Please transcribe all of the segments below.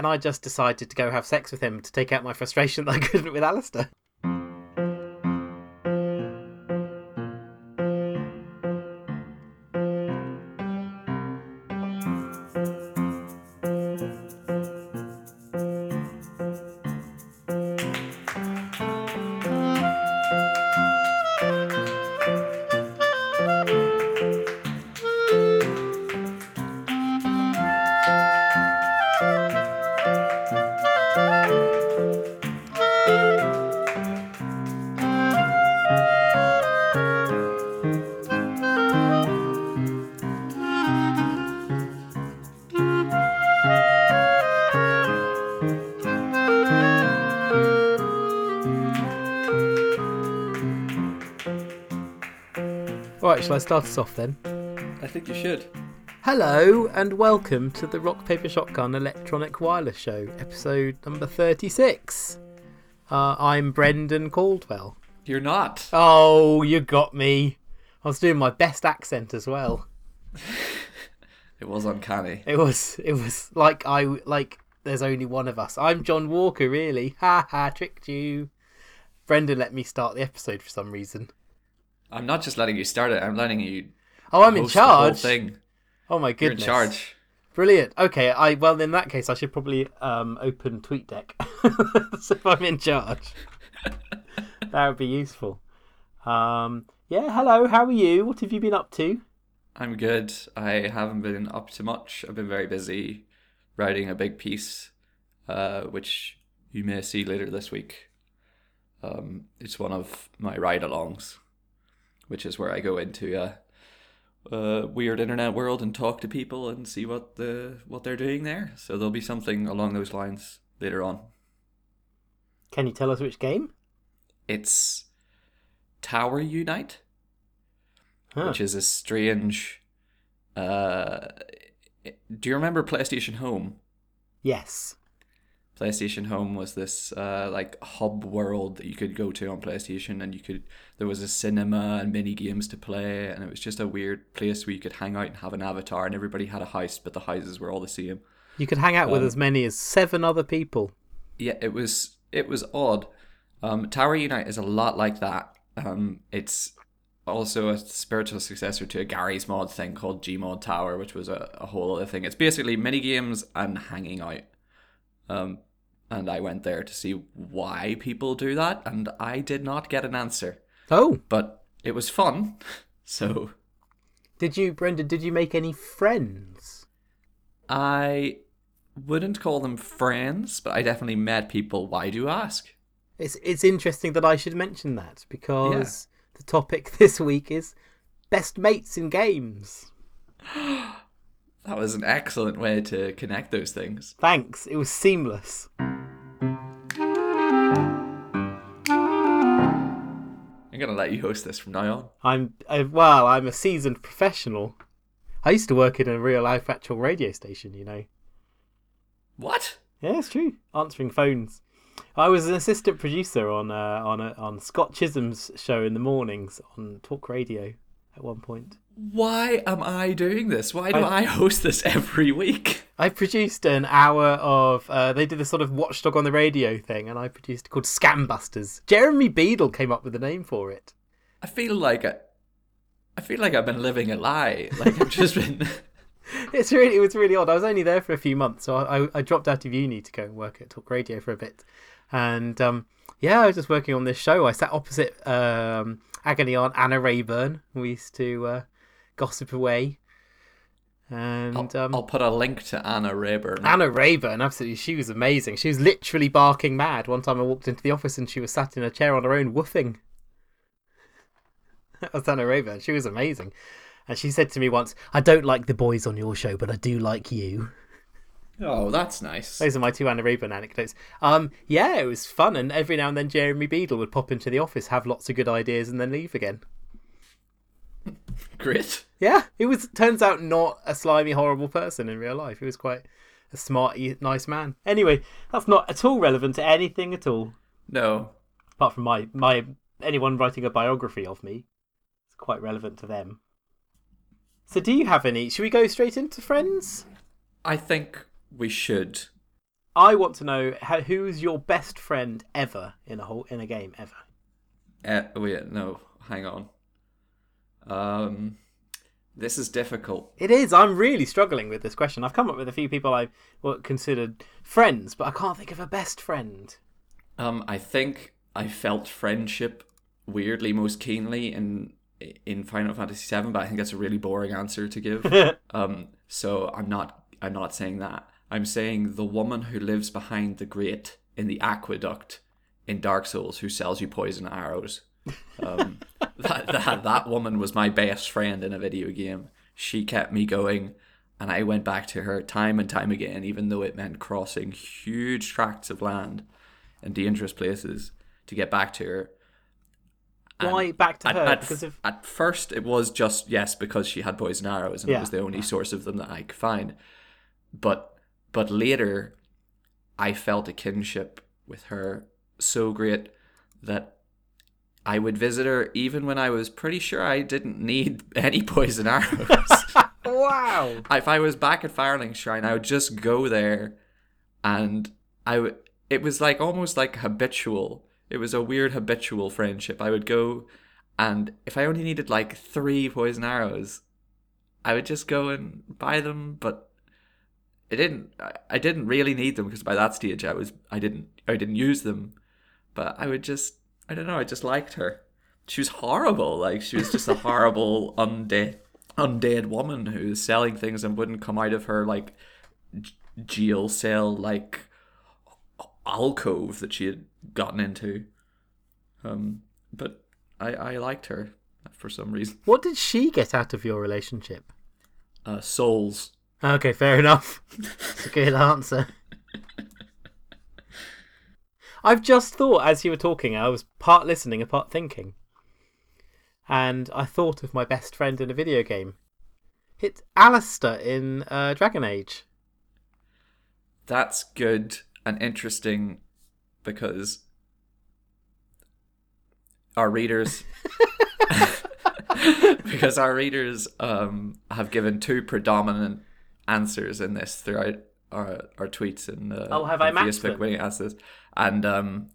and I just decided to go have sex with him to take out my frustration that I couldn't with Alistair. Right, shall I start us off then? I think you should. Hello and welcome to the Rock Paper Shotgun Electronic Wireless Show, episode number 36. Uh, I'm Brendan Caldwell. You're not. Oh, you got me. I was doing my best accent as well. It was uncanny. It was it was like I like there's only one of us. I'm John Walker, really. Ha ha, tricked you. Brendan let me start the episode for some reason. I'm not just letting you start it. I'm letting you. Oh, I'm in host the whole charge. thing. Oh my You're in goodness. charge. Brilliant. Okay, I well in that case I should probably um open TweetDeck. so if I'm in charge. that would be useful. Um yeah, hello, how are you? What have you been up to? I'm good. I haven't been up to much. I've been very busy writing a big piece, uh, which you may see later this week. Um, it's one of my ride-alongs, which is where I go into a, a weird internet world and talk to people and see what the what they're doing there. So there'll be something along those lines later on. Can you tell us which game? It's Tower Unite. Huh. which is a strange. Uh, do you remember PlayStation Home? Yes. PlayStation Home was this uh, like hub world that you could go to on PlayStation, and you could there was a cinema and mini games to play, and it was just a weird place where you could hang out and have an avatar, and everybody had a house, but the houses were all the same. You could hang out with Um, as many as seven other people. Yeah, it was it was odd. Um, Tower Unite is a lot like that. Um, it's also a spiritual successor to a Garry's Mod thing called Gmod Tower, which was a, a whole other thing. It's basically mini games and hanging out. Um, and I went there to see why people do that, and I did not get an answer. Oh, But it was fun, so did you, Brendan? Did you make any friends? I wouldn't call them friends, but I definitely met people. Why do you ask? It's it's interesting that I should mention that because the topic this week is best mates in games. That was an excellent way to connect those things. Thanks. It was seamless. Gonna let you host this from now on. I'm I, well. I'm a seasoned professional. I used to work in a real life actual radio station. You know. What? Yeah, it's true. Answering phones. I was an assistant producer on uh, on a, on Scott Chisholm's show in the mornings on Talk Radio at one point. Why am I doing this? Why do I- I, host this every week? I produced an hour of. Uh, they did this sort of watchdog on the radio thing, and I produced called Scambusters. Jeremy Beadle came up with the name for it. I feel like I, I feel like I've been living a lie. Like I've just been. It's really, it was really odd. I was only there for a few months, so I, I, I dropped out of uni to go and work at Talk Radio for a bit, and um, yeah, I was just working on this show. I sat opposite um, Agony Aunt Anna Raeburn. We used to uh, gossip away, and I'll, um, I'll put a link to Anna Raeburn. Anna Raeburn, absolutely, she was amazing. She was literally barking mad. One time I walked into the office and she was sat in a chair on her own, woofing. That was Anna Raeburn. She was amazing. And she said to me once, I don't like the boys on your show, but I do like you. Oh, that's nice. Those are my two Anna Raeburn anecdotes. Um, yeah, it was fun, and every now and then Jeremy Beadle would pop into the office, have lots of good ideas, and then leave again. Great. Yeah, he was. Turns out not a slimy, horrible person in real life. He was quite a smart, nice man. Anyway, that's not at all relevant to anything at all, No, apart from my my anyone writing a biography of me. It's quite relevant to them. So, do you have any? Should we go straight into friends? I think we should. I want to know how, who's your best friend ever in a whole in a game ever. Uh, wait, no, hang on. Um, this is difficult. It is. I'm really struggling with this question. I've come up with a few people I've considered friends, but I can't think of a best friend. Um, I think I felt friendship weirdly most keenly in in Final Fantasy VII, but I think that's a really boring answer to give. um, so I'm not I'm not saying that. I'm saying the woman who lives behind the grate in the aqueduct in Dark Souls who sells you poison arrows. Um, that, that that woman was my best friend in a video game. She kept me going, and I went back to her time and time again, even though it meant crossing huge tracts of land and dangerous places to get back to her. And Why back to at, her? At, because at first, it was just yes because she had poison arrows and it was the only source of them that I could find. But but later, I felt a kinship with her so great that I would visit her even when I was pretty sure I didn't need any poison arrows. wow. if I was back at Firelink Shrine, I would just go there, and I would. It was like almost like habitual. It was a weird habitual friendship. I would go, and if I only needed like three poison arrows, I would just go and buy them. But it didn't. I- didn't really need them because by that stage I was. I didn't. I didn't use them. But I would just. I don't know. I just liked her. She was horrible. Like she was just a horrible undead undead woman who was selling things and wouldn't come out of her like jail cell like alcove that she had gotten into. Um, but I I liked her for some reason. What did she get out of your relationship? Uh, souls. Okay, fair enough. It's a good answer. I've just thought as you were talking, I was part listening and part thinking. And I thought of my best friend in a video game. It's Alistair in uh, Dragon Age. That's good and interesting because our readers because our readers um, have given two predominant answers in this throughout our, our tweets and uh, Oh, have I and matched Facebook them? when he asked this. And um,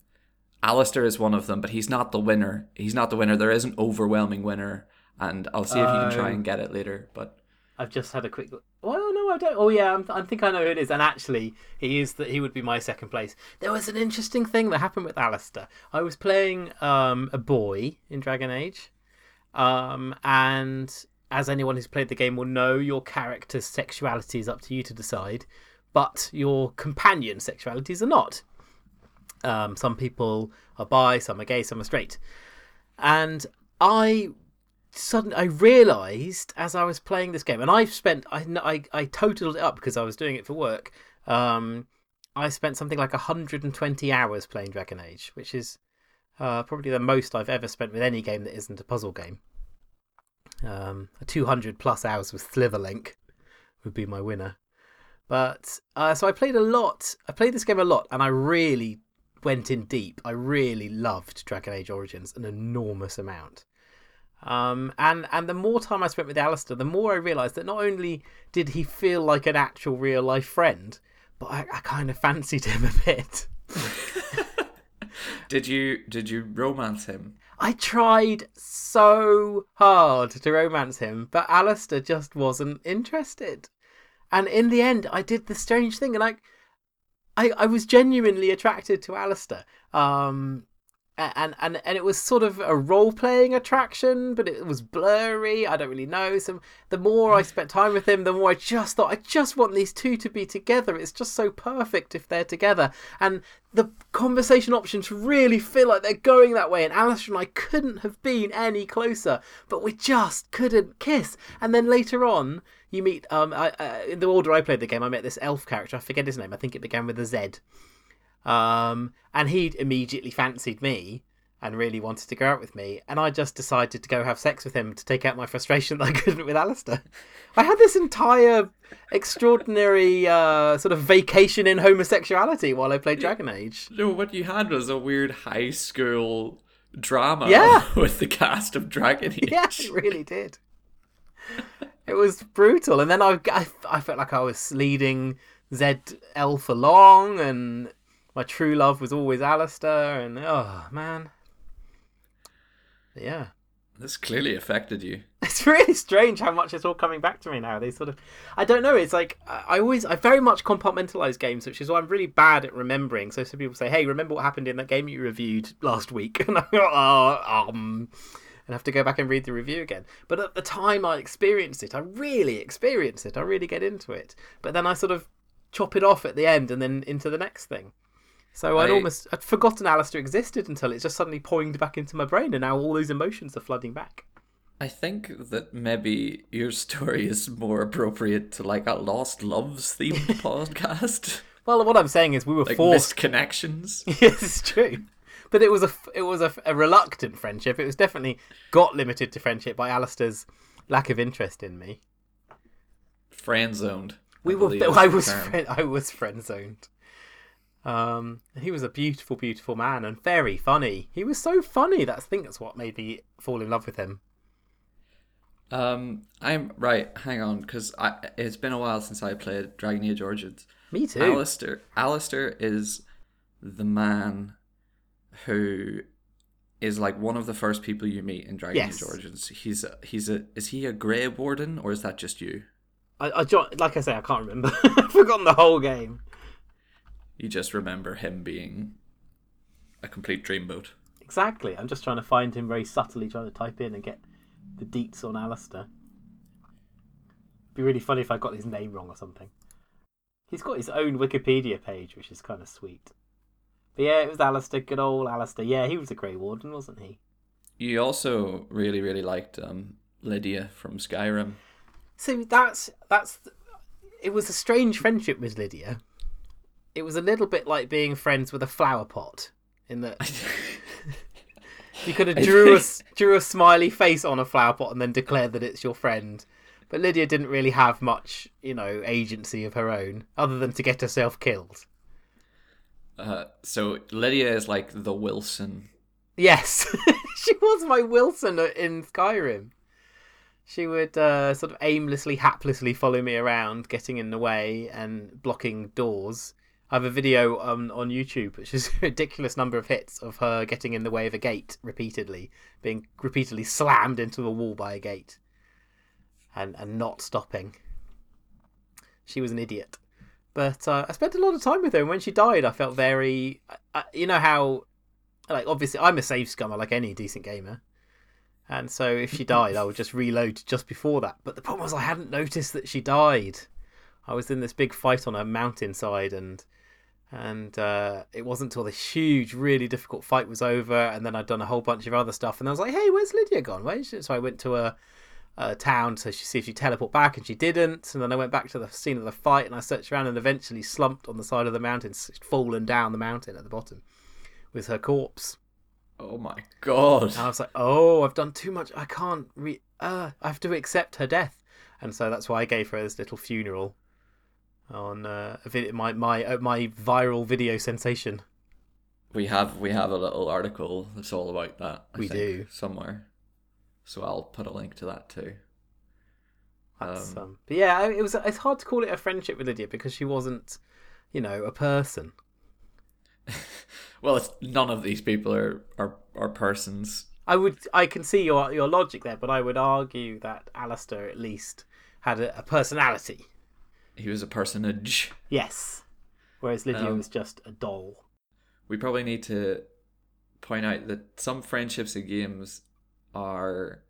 Alistair is one of them, but he's not the winner. He's not the winner. There is an overwhelming winner, and I'll see if you can try Oh. and get it later. But I've just had a quick. look. Well, no, I don't. Oh, yeah, I'm, I think I know who it is. And actually, he is that he would be my second place. There was an interesting thing that happened with Alistair. I was playing um, a boy in Dragon Age, um, and as anyone who's played the game will know, your character's sexuality is up to you to decide, but your companion sexualities are not. Um, some people are bi, some are gay, some are straight, and I suddenly I realised as I was playing this game, and I've spent I I, I totaled it up because I was doing it for work. Um, I spent something like 120 hours playing Dragon Age, which is uh, probably the most I've ever spent with any game that isn't a puzzle game. Um, a 200 plus hours with Slitherlink would be my winner. But uh, so I played a lot. I played this game a lot, and I really went in deep. I really loved Dragon Age Origins an enormous amount. Um, and and the more time I spent with Alistair, the more I realised that not only did he feel like an actual real life friend, but I, I kind of fancied him a bit. did you did you romance him? I tried so hard to romance him, but Alistair just wasn't interested. And in the end, I did the strange thing, and I, I, I was genuinely attracted to Alistair. Um, and and and it was sort of a role playing attraction, but it was blurry. I don't really know. So the more I spent time with him, the more I just thought I just want these two to be together. It's just so perfect if they're together. And the conversation options really feel like they're going that way. And Alistair and I couldn't have been any closer, but we just couldn't kiss. And then later on, you meet um I, uh, in the order I played the game, I met this elf character. I forget his name. I think it began with a Z. Um, and he immediately fancied me and really wanted to go out with me. And I just decided to go have sex with him to take out my frustration that I couldn't with Alistair. I had this entire extraordinary uh, sort of vacation in homosexuality while I played Dragon Age. No, what you had was a weird high school drama Yeah. with the cast of Dragon Age. Yeah, it really did. It was brutal. And then I, I, I felt like I was leading ZL for long, and my true love was always Alistair, and oh man, But yeah. This clearly affected you. It's really strange how much it's all coming back to me now. They sort of, I don't know. It's like I always, I very much compartmentalize games, which is why I'm really bad at remembering. So some people say, "Hey, remember what happened in that game you reviewed last week?" And I go, "Oh, um," and have to go back and read the review again. But at the time I experienced it, I really experience it. I really get into it. But then I sort of chop it off at the end and then into the next thing. So I'd I- almost I'd forgotten Alistair existed until it just suddenly poinged back into my brain, and now all those emotions are flooding back. I think that maybe your story is more appropriate to like a Lost Loves themed podcast, Well, what I'm saying is we were like forced connections. yes, it's true. But it was a it was a, a reluctant friendship. It was definitely got limited to friendship by Alistair's lack of interest in me. Friend zoned. We were I was friend, I was friend zoned. Um, he was a beautiful, beautiful man and very funny. He was so funny. That's I think that's what made me fall in love with him. Um, I'm right. Hang on, because it's been a while since I played Dragon Age Origins. Me too. Alistair, Alistair is the man who is like one of the first people you meet in Dragon Yes. Age Origins. He's a, he's a is he a Grey Warden or is that just you? I, I like I say, I can't remember. I've forgotten the whole game. You just remember him being a complete dreamboat. Exactly. I'm just trying to find him very subtly, trying to type in and get the deets on Alistair. It'd be really funny if I got his name wrong or something. He's got his own Wikipedia page, which is kind of sweet. But yeah, it was Alistair, good old Alistair. Yeah, he was a Grey Warden, wasn't he? You also really really liked um, Lydia from Skyrim. So that's that's. It was a strange friendship with Lydia. It was a little bit like being friends with a flower pot, in that you could have drew a, drew a smiley face on a flower pot and then declared that it's your friend. But Lydia didn't really have much, you know, agency of her own, other than to get herself killed. Uh, so Lydia is like the Wilson. Yes, she was my Wilson in Skyrim. She would uh, sort of aimlessly, haplessly follow me around, getting in the way and blocking doors. I have a video um, on YouTube, which is a ridiculous number of hits of her getting in the way of a gate repeatedly, being repeatedly slammed into a wall by a gate, and and not stopping. She was an idiot, but uh, I spent a lot of time with her. And when she died, I felt very, I, you know how, like obviously I'm a save scummer like any decent gamer. And so if she died, I would just reload just before that. But the problem was I hadn't noticed that she died. I was in this big fight on a mountainside, and and uh, it wasn't until this huge, really difficult fight was over, and then I'd done a whole bunch of other stuff, and I was like, "Hey, where's Lydia gone? Where's she? So I went to a, a town to see if she teleport back, and she didn't. And then I went back to the scene of the fight, and I searched around, and eventually slumped on the side of the mountain, fallen down the mountain at the bottom, with her corpse. Oh my god! And I was like, oh, I've done too much. I can't re. Uh, I have to accept her death, and so that's why I gave her this little funeral on uh, my my uh, my viral video sensation. We have we have a little article that's all about that. I We think, do. somewhere, so I'll put a link to that too. That's, Um, um, but yeah, it was. It's hard to call it a friendship with Lydia because she wasn't, you know, a person. well, it's, none of these people are are, are persons. I would. I can see your your logic there, but I would argue that Alistair at least had a, a personality. He was a personage. Yes, whereas Lydia Um, was just a doll. We probably need to point out that some friendships in games are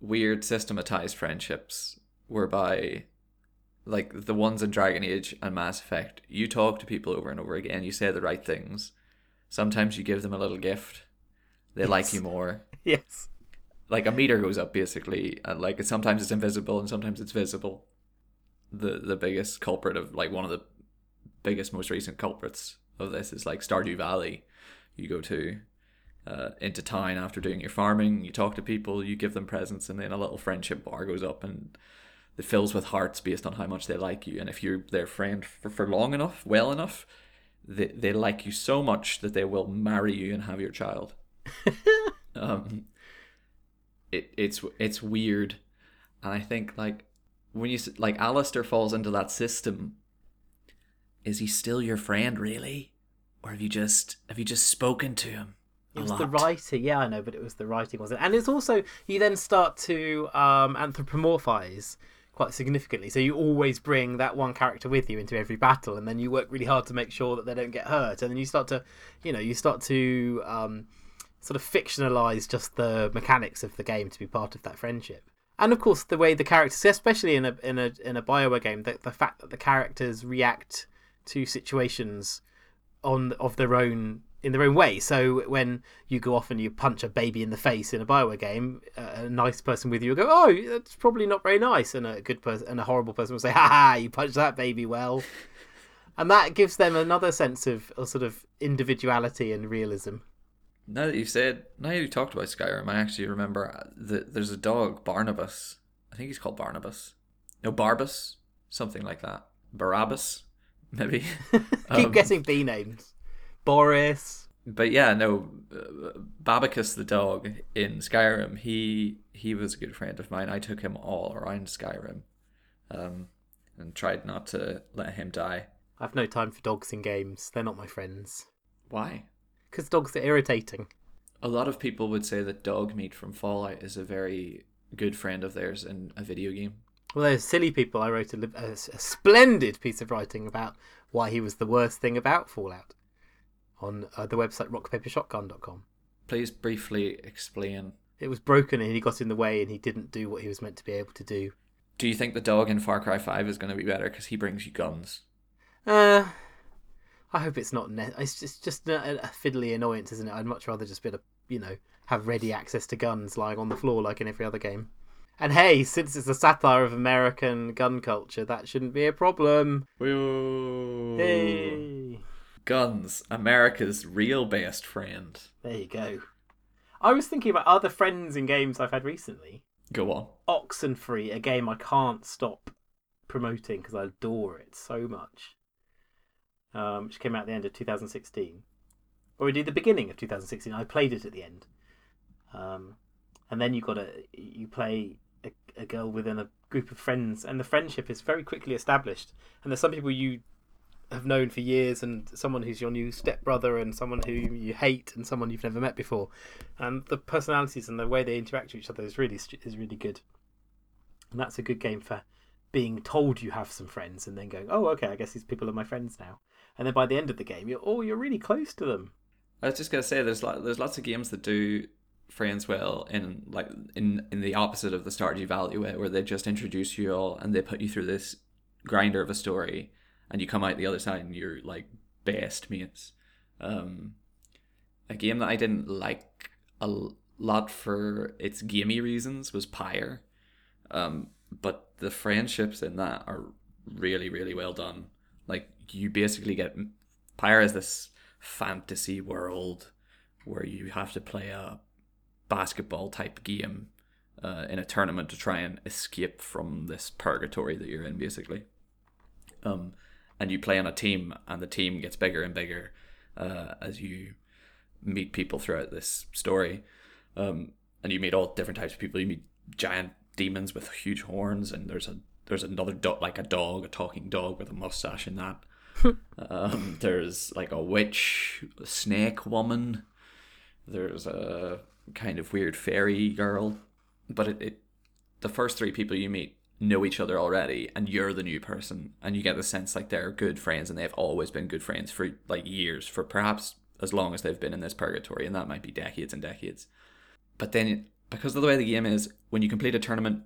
weird systematized friendships whereby like the ones in Dragon Age and Mass Effect, you talk to people over and over again, you say the right things. Sometimes you give them a little gift. They like you more. Yes. Like a meter goes up basically, and like sometimes it's invisible and sometimes it's visible. The the biggest culprit of like one of the biggest most recent culprits of this is like Stardew Valley. You go to uh, into town after doing your farming, you talk to people, you give them presents, and then a little friendship bar goes up and it fills with hearts based on how much they like you. And if you're their friend for, for long enough, well enough, they, they like you so much that they will marry you and have your child. um, it it's it's weird, and I think like when you like Alistair falls into that system is he still your friend really, or have you just have you just spoken to him? It was lot? the writing, yeah, I know, but it was the writing, wasn't it? And it's also you then start to um, anthropomorphize quite significantly. So you always bring that one character with you into every battle, and then you work really hard to make sure that they don't get hurt. And then you start to, you know, you start to um, sort of fictionalize just the mechanics of the game to be part of that friendship. And of course, the way the characters, especially in a in a in a Bioware game, the, the fact that the characters react to situations on of their own in their own way. So when you go off and you punch a baby in the face in a Bioware game, a nice person with you will go, "Oh, that's probably not very nice," and a good person and a horrible person will say, "Ha ha, you punched that baby well," and that gives them another sense of, of sort of individuality and realism. Now that you've said, now that you talked about Skyrim, I actually remember that there's a dog, Barnabas. I think he's called Barnabas. No, Barbas, something like that. Barabbas, maybe. Keep um, guessing B names. Boris. But yeah, no, uh, Babacus the dog in Skyrim, he he was a good friend of mine. I took him all around Skyrim, um, and tried not to let him die. I've no time for dogs in games. They're not my friends. Why? Because dogs are irritating. A lot of people would say that Dogmeat from Fallout is a very good friend of theirs in a video game. Well, those silly people. I wrote a, a, a splendid piece of writing about why he was the worst thing about Fallout on uh, the website rockpapershotgun.com. Please briefly explain. It was broken and he got in the way and he didn't do what he was meant to be able to do. Do you think the dog in Far Cry 5 is going to be better because he brings you guns? Uh, I hope it's not. Ne- it's just, just a, a, fiddly annoyance, isn't it? I'd much rather just be able to, you know, have ready access to guns lying on the floor like in every other game. And hey, since it's a satire of American gun culture, that shouldn't be a problem. Woo. Hey. Guns, America's real best friend. There you go. I was thinking about other friends in games I've had recently. Go on. Oxenfree, a game I can't stop promoting because I adore it so much. Um, which came out at the end of 2016, or indeed the beginning of 2016. I played it at the end, um, and then you got a you play a, a girl within a group of friends, and the friendship is very quickly established. And there's some people you have known for years and someone who's your new stepbrother and someone who you hate and someone you've never met before. And the personalities and the way they interact with each other is really is really good. And that's a good game for being told you have some friends and then going oh okay i guess these people are my friends now and then by the end of the game you're oh you're really close to them i was just going to say there's like there's lots of games that do friends well in like in in the opposite of the stardew valley where they just introduce you all and they put you through this grinder of a story and you come out the other side and you're like best mates. Um, a game that I didn't like a lot for its gamey reasons was Pyre, um, but the friendships in that are really really well done. You basically get Pyre is this fantasy world where you have to play a basketball type game uh, in a tournament to try and escape from this purgatory that you're in, basically. Um, and you play on a team, and the team gets bigger and bigger uh, as you meet people throughout this story. Um, and you meet all different types of people. You meet giant demons with huge horns, and there's a there's another dog like a dog, a talking dog with a mustache in that. Um, there's like a witch, a snake woman. There's a kind of weird fairy girl, but it, it the first three people you meet know each other already and you're the new person. And you get the sense like they're good friends and they've always been good friends for like years for perhaps as long as they've been in this purgatory and that might be decades and decades. But then because of the way the game is when you complete a tournament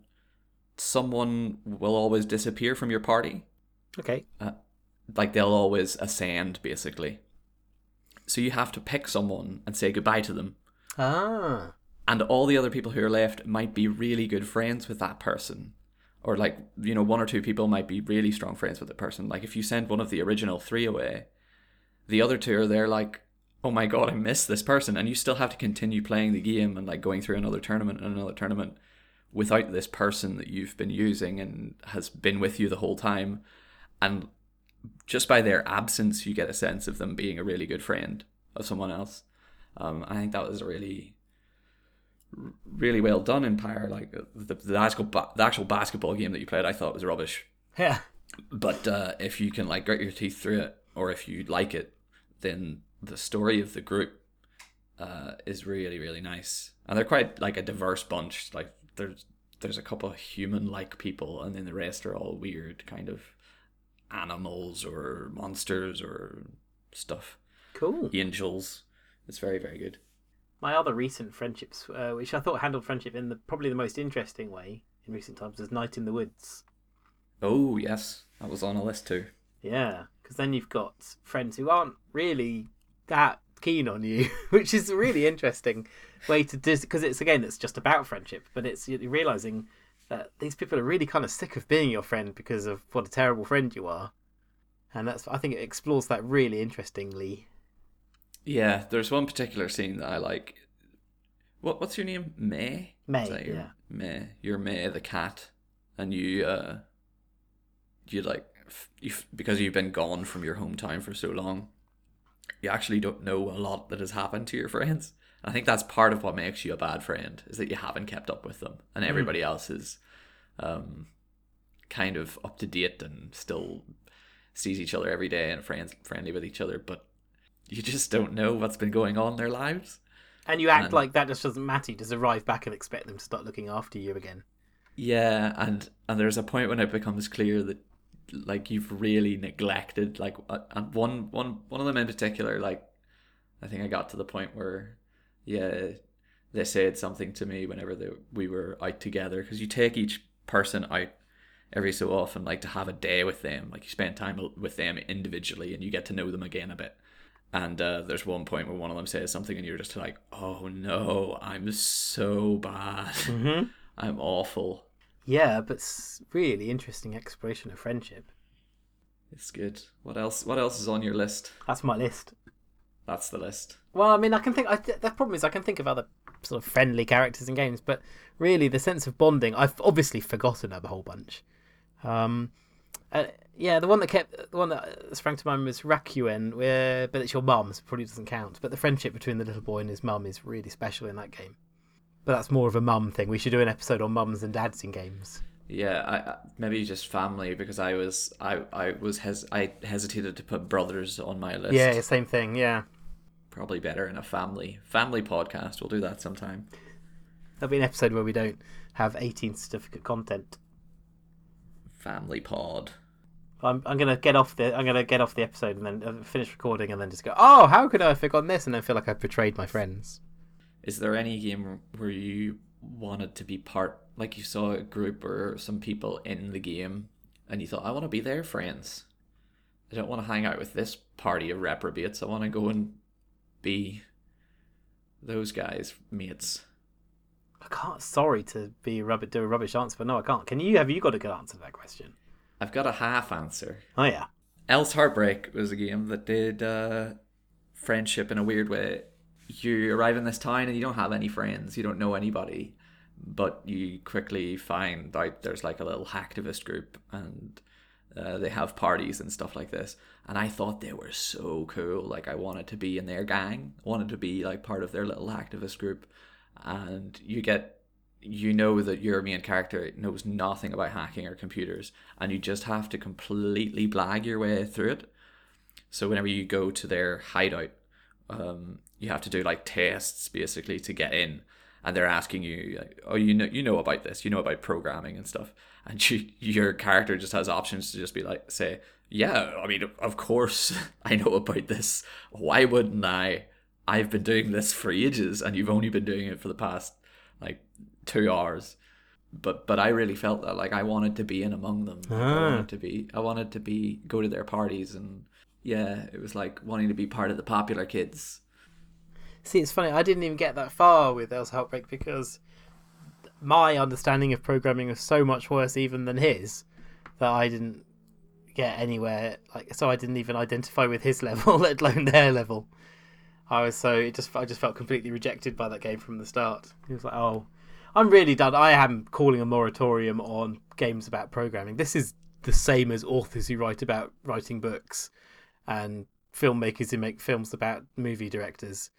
someone will always disappear from your party. Okay. Uh, like they'll always ascend basically. So you have to pick someone and say goodbye to them. Ah. And all the other people who are left might be really good friends with that person. Or like you know one or two people might be really strong friends with the person. Like if you send one of the original three away the other two are there like oh my god i miss this person. And you still have to continue playing the game and like going through another tournament and another tournament without this person that you've been using and has been with you the whole time. And just by their absence you get a sense of them being a really good friend of someone else um, i think that was really really well done in Pyre. Like the, the actual ba- the actual basketball game that you played, I thought was rubbish. Yeah. But uh, if you can like grit your teeth through it, or if you like it, then the story of the group uh, is really really nice, and they're quite like a diverse bunch. Like there's there's a couple of human like people, and then the rest are all weird kind of animals or monsters or stuff. Cool. Angels. It's very very good. My other recent friendships, uh, which I thought handled friendship in the probably the most interesting way in recent times, is Night in the Woods. Oh yes, that was on a list too. Yeah, because then you've got friends who aren't really that keen on you, which is a really interesting way to do. Because it's again, it's just about friendship, but it's realizing that these people are really kind of sick of being your friend because of what a terrible friend you are, and that's I think it explores that really interestingly. Yeah, there's one particular scene that I like. What what's your name? May. May, your- yeah. May. You're May the cat, and you uh, you like you because you've been gone from your hometown for so long. You actually don't know a lot that has happened to your friends. I think that's part of what makes you a bad friend is that you haven't kept up with them, and everybody else is, um, kind of up to date and still sees each other every day and friends friendly with each other, but you just don't know what's been going on in their lives. And you act And- like that just doesn't matter. You just arrive back and expect them to start looking after you again. Yeah, and and there's a point when it becomes clear that like you've really neglected like uh, and one one one of them in particular like I think I got to the point where yeah they said something to me whenever they, we were out together because you take each person out every so often like to have a day with them like you spend time with them individually and you get to know them again a bit and uh, there's one point where one of them says something and you're just like oh no i'm so bad Mm-hmm. i'm awful Yeah, but it's really interesting exploration of friendship. It's good. What else? What else is on your list? That's my list. That's the list. Well, I mean, I can think. I, the problem is, I can think of other sort of friendly characters in games, but really, the sense of bonding, I've obviously forgotten a whole bunch. Um, uh, yeah, the one that kept, the one that sprang to mind was Rakuen, where but it's your mum, so it probably doesn't count. But the friendship between the little boy and his mum is really special in that game. But that's more of a mum thing. We should do an episode on mums and dads in games. Yeah, I, I maybe just family because I was I I was hes I hesitated to put brothers on my list. Yeah, same thing. Yeah, probably better in a family family podcast. We'll do that sometime. there'll be an episode where we don't have 18 certificate content. Family pod. I'm, I'm gonna get off the I'm gonna get off the episode and then uh, finish recording and then just go. Oh, how could I have forgotten this? And then feel like I've betrayed my friends. Is there any game where you wanted to be part, like you saw a group or some people in the game, and you thought, I want to be their friends. I don't want to hang out with this party of reprobates. I want to go and be those guys' mates. I can't. Sorry to be rubbish, do a rubbish answer, but no, I can't. Can you? Have you got a good answer to that question? I've got a half answer. Oh yeah. Else Heartbreak was a game that did uh, friendship in a weird way. You arrive in this town and you don't have any friends, you don't know anybody, but you quickly find out there's like a little hacktivist group and uh, they have parties and stuff like this. And I thought they were so cool. Like I wanted to be in their gang, wanted to be like part of their little activist group. And you get you know that your main character knows nothing about hacking or computers and you just have to completely blag your way through it so whenever you go to their hideout um, you have to do like tests basically to get in and they're asking you like, oh you know you know about this you know about programming and stuff and you, your character just has options to just be like say yeah i mean of course i know about this why wouldn't i i've been doing this for ages and you've only been doing it for the past like two hours but but i really felt that like i wanted to be in among them Like, i Ah. wanted to be i wanted to be go to their parties and yeah it was like wanting to be part of the popular kids See, it's funny. I didn't even get that far with Else Heartbreak because my understanding of programming was so much worse even than his that I didn't get anywhere. Like, so I didn't even identify with his level, let alone their level. I was so it just I just felt completely rejected by that game from the start. It was like, oh, I'm really done. I am calling a moratorium on games about programming. This is the same as authors who write about writing books and filmmakers who make films about movie directors.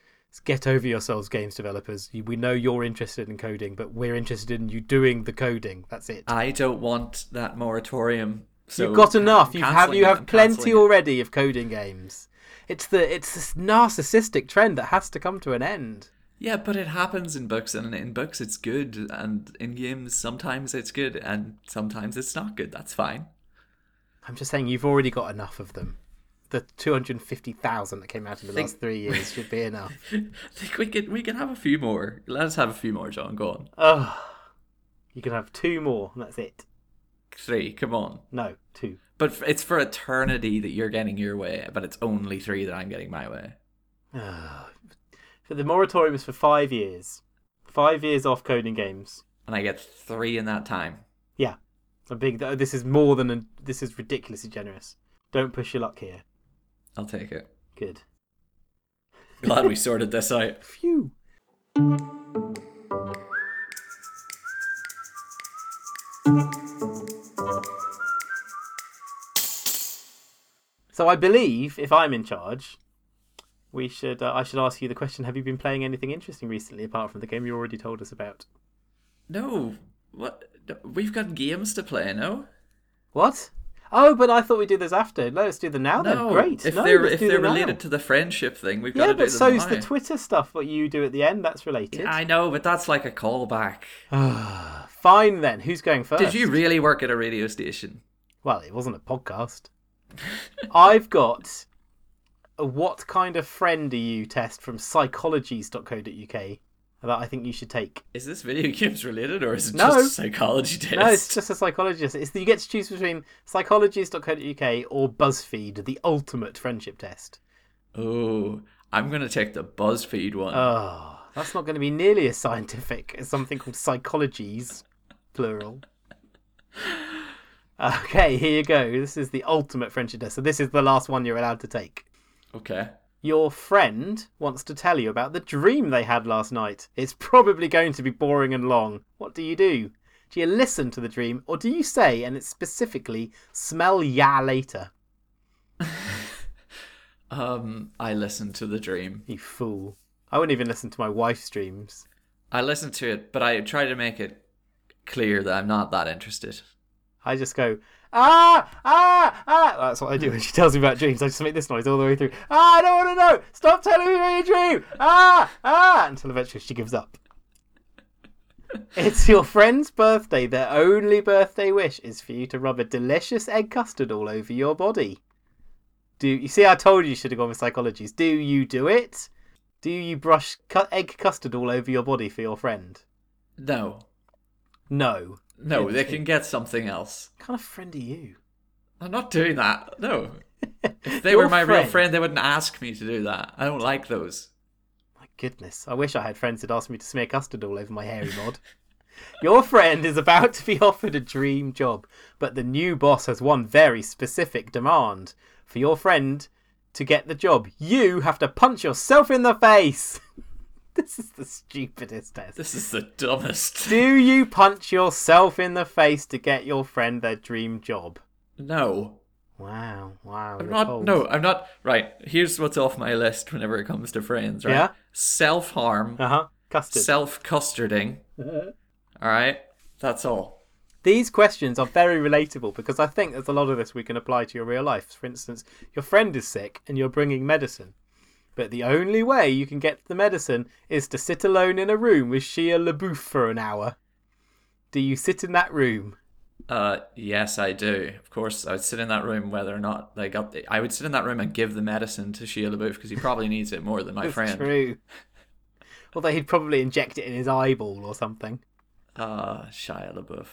Get over yourselves, games developers. We know you're interested in coding, but we're interested in you doing the coding. That's it. i don't want that moratorium So You've got enough. You have you have plenty already of coding games. It's the it's this narcissistic trend that has to come to an end. Yeah, but it happens in books, and in books it's good, and in games sometimes it's good, and sometimes it's not good. That's fine. I'm just saying you've already got enough of them. The 250,000 that came out in the Think- last three years should be enough. I think we can we can have a few more. Let us have a few more, John. Go on. Oh, you can have two more. And that's it. Three. Come on. No, two. But it's for eternity that you're getting your way, but it's only three that I'm getting my way. Ah. The moratorium is for five years. Five years off coding games. And I get three in that time. Yeah, a big. This is more than a, this is ridiculously generous. Don't push your luck here. I'll take it. Good. Glad we sorted this out. Phew. So I believe if I'm in charge, we should. Uh, I should ask you the question: Have you been playing anything interesting recently, apart from the game you already told us about? No. What? We've got games to play, no? What? Oh, but I thought we'd do this after. Let's do them now. then. Great. If No, they're if they're them now. related to the friendship thing, we've got Yeah, to do them. Yeah, but so's the Twitter stuff. What you do at the end, that's related. I know, but that's like a callback. Fine then. Who's going first? Did you really work at a radio station? Well, it wasn't a podcast. I've got a what kind of friend are you test from psychologies.co.uk that I think you should take. Is this video games related or is it No. just a psychology test? No, it's just a psychologist. It's you get to choose between psychologies.co.uk or BuzzFeed, the ultimate friendship test. Oh, I'm gonna take the BuzzFeed one. Oh, that's not going to be nearly as scientific as something called psychologies, plural. Okay, here you go. This is the ultimate friendship test. So this is the last one you're allowed to take. okay. Your friend wants to tell you about the dream they had last night. It's probably going to be boring and long. What do you do? Do you listen to the dream, or do you say, and it's specifically, smell ya later? Um, I listen to the dream. You fool. I wouldn't even listen to my wife's dreams. I listen to it, but I try to make it clear that I'm not that interested. I just go, ah, ah, ah. That's what I do when she tells me about dreams. I just make this noise all the way through. Ah, I don't want to know. Stop telling me about your dream. Ah, ah. Until eventually she gives up. It's your friend's birthday. Their only birthday wish is for you to rub a delicious egg custard all over your body. Do you see? I told you you should have gone with psychologies. Do you do it? Do you brush cu- egg custard all over your body for your friend? No, No. No, they can get something else. What kind of friend are you? I'm not doing that. No. If they Your were my real friend- friend, they wouldn't ask me to do that. I don't like those. My goodness, I wish I had friends that asked me to smear custard all over my hairy mod. Your friend is about to be offered a dream job, but the new boss has one very specific demand. For your friend to get the job, you have to punch yourself in the face. this is the stupidest test. This is the dumbest. Do you punch yourself in the face to get your friend their dream job? No. Wow, wow. I'm not. cold. No, I'm not. Right. Here's what's off my list whenever it comes to friends. Right. Yeah? Self harm. Uh huh. Custard. Self custarding. Uh-huh. All right. That's all. These questions are very relatable because I think there's a lot of this we can apply to your real life. For instance, your friend is sick and you're bringing medicine. But the only way you can get the medicine is to sit alone in a room with Shia LaBeouf for an hour. Do you sit in that room? Uh, yes, I do. Of course, I would sit in that room whether or not they got. The, I would sit in that room and give the medicine to Shia LaBeouf because he probably needs it more than my It's friend. true. Although he'd probably inject it in his eyeball or something. Uh, Shia LaBeouf.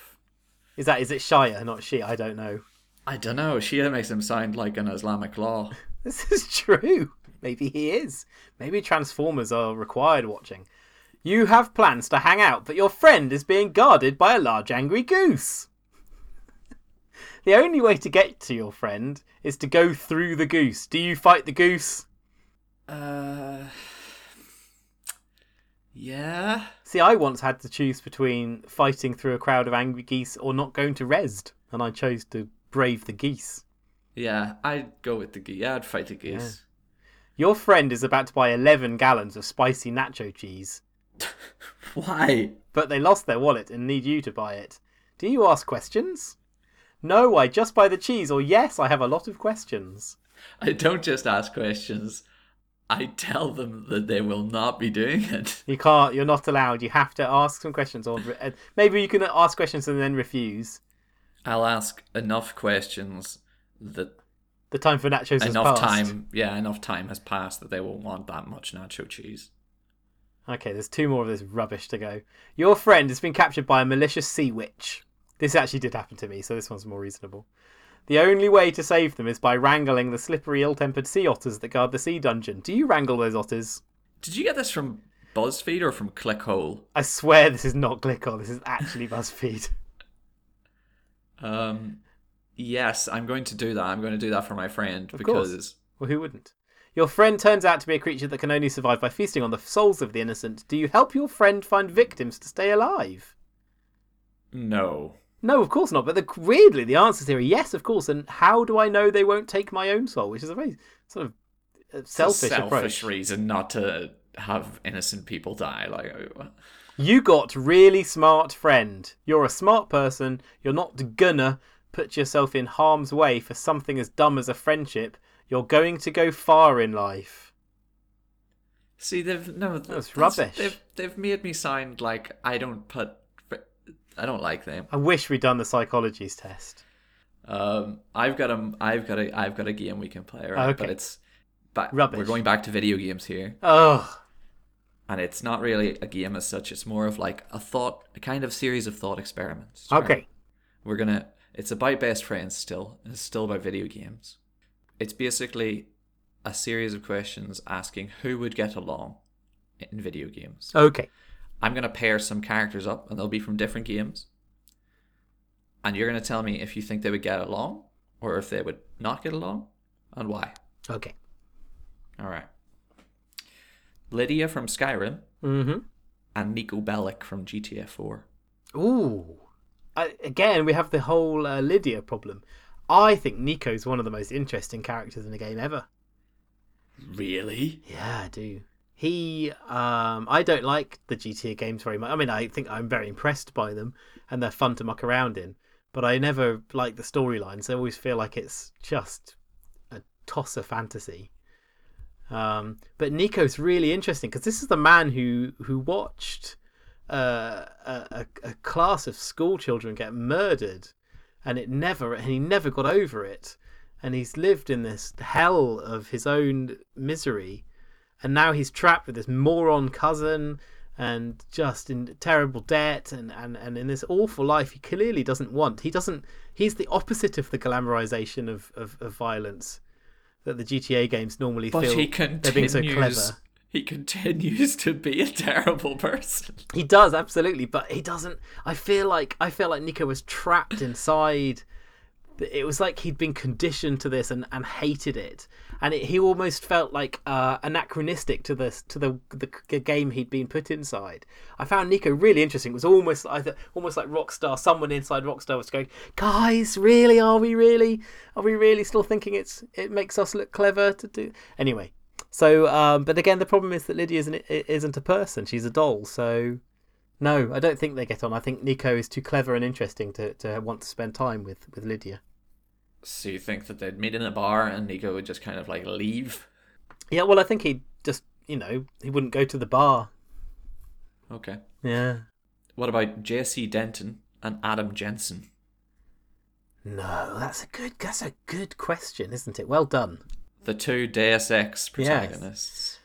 Is that is it Shia, not she? I don't know. I don't know. Shia makes him sound like an Islamic law. This is true. Maybe he is. Maybe Transformers are required watching. You have plans to hang out, but your friend is being guarded by a large angry goose. the only way to get to your friend is to go through the goose. Do you fight the goose? Uh, yeah. See, I once had to choose between fighting through a crowd of angry geese or not going to Rezzed, and I chose to brave the geese. Yeah, I'd go with the geese. Yeah, I'd fight the geese. Your friend is about to buy 11 gallons of spicy nacho cheese. Why? but they lost their wallet and need you to buy it. Do you ask questions? No, I just buy the cheese. Or yes, I have a lot of questions. I don't just ask questions. I tell them that they will not be doing it. You can't. You're not allowed. You have to ask some questions, or uh, maybe you can ask questions and then refuse. I'll ask enough questions that The time for nachos has enough time, yeah, enough time has passed that they won't want that much nacho cheese. Okay, there's two more of this rubbish to go. Your friend has been captured by a malicious sea witch. This actually did happen to me, so this one's more reasonable. The only way to save them is by wrangling the slippery, ill-tempered sea otters that guard the sea dungeon. Do you wrangle those otters? Did you get this from BuzzFeed or from Clickhole? I swear this is not clickhole This is actually BuzzFeed. Um, yes, I'm going to do that. I'm going to do that for my friend Of course. because Well, who wouldn't? Your friend turns out to be a creature that can only survive by feasting on the souls of the innocent. Do you help your friend find victims to stay alive? no. No, of course not. But the, weirdly, the answers here are yes, of course. And how do I know they won't take my own soul? Which is a very sort of uh, It's a selfish, selfish approach. reason not to have innocent people die. Like, uh, You got really smart friend. You're a smart person. You're not gonna put yourself in harm's way for something as dumb as a friendship. You're going to go far in life. see, they've no, That's rubbish. They've they've made me sound like I don't put, I don't like them. I wish we'd done the psychologies test. Um, I've got a, I've got a, I've got a game we can play, right? Okay. But it's, but Rubbish. we're going back to video games here, Ugh. and it's not really a game as such. It's more of like a thought, a kind of series of thought experiments. right? Okay. We're gonna. It's about best friends still. and It's still about video games. It's basically a series of questions asking who would get along in video games. Okay. I'm gonna pair some characters up, and they'll be from different games. And you're gonna tell me if you think they would get along, or if they would not get along, and why. Okay. All right. Lydia from Skyrim Mm-hmm. and Niko Bellic from GTA 4. Ooh. I, again, we have the whole uh, Lydia problem. I think Niko's one of the most interesting characters in the game ever. Really? Yeah, I do. He, um, I don't like the GTA games very much. I mean, I think I'm very impressed by them, and they're fun to muck around in. But I never like the storylines. I always feel like it's just a toss of fantasy. Um, but Niko's really interesting because this is the man who who watched uh, a, a a class of school children get murdered, and it never and he never got over it, and he's lived in this hell of his own misery, and now he's trapped with this moron cousin and just in terrible debt and, and, and in this awful life he clearly doesn't want. He doesn't he's the opposite of the glamorization of, of, of violence that the GTA games normally But feel he they're being so continues. clever. He continues to be a terrible person. He does absolutely, but he doesn't. I feel like I feel like Niko was trapped inside. It was like he'd been conditioned to this and, and hated it, and it, he almost felt like uh, anachronistic to the to the, the the game he'd been put inside. I found Niko really interesting. It was almost like almost like Rockstar. Someone inside Rockstar was going, "Guys, really? Are we really? Are we really still thinking it's it makes us look clever to do?" Anyway, so um, but again, the problem is that Lydia isn't isn't a person; she's a doll. So no, I don't think they get on. I think Niko is too clever and interesting to, to want to spend time with, with Lydia. So you think that they'd meet in a bar and Niko would just kind of like leave? Yeah, well, I think he'd just, you know, he wouldn't go to the bar. Okay. Yeah. What about J.C. Denton and Adam Jensen? No, that's a good that's a good question, isn't it? Well done. The two Deus Ex protagonists.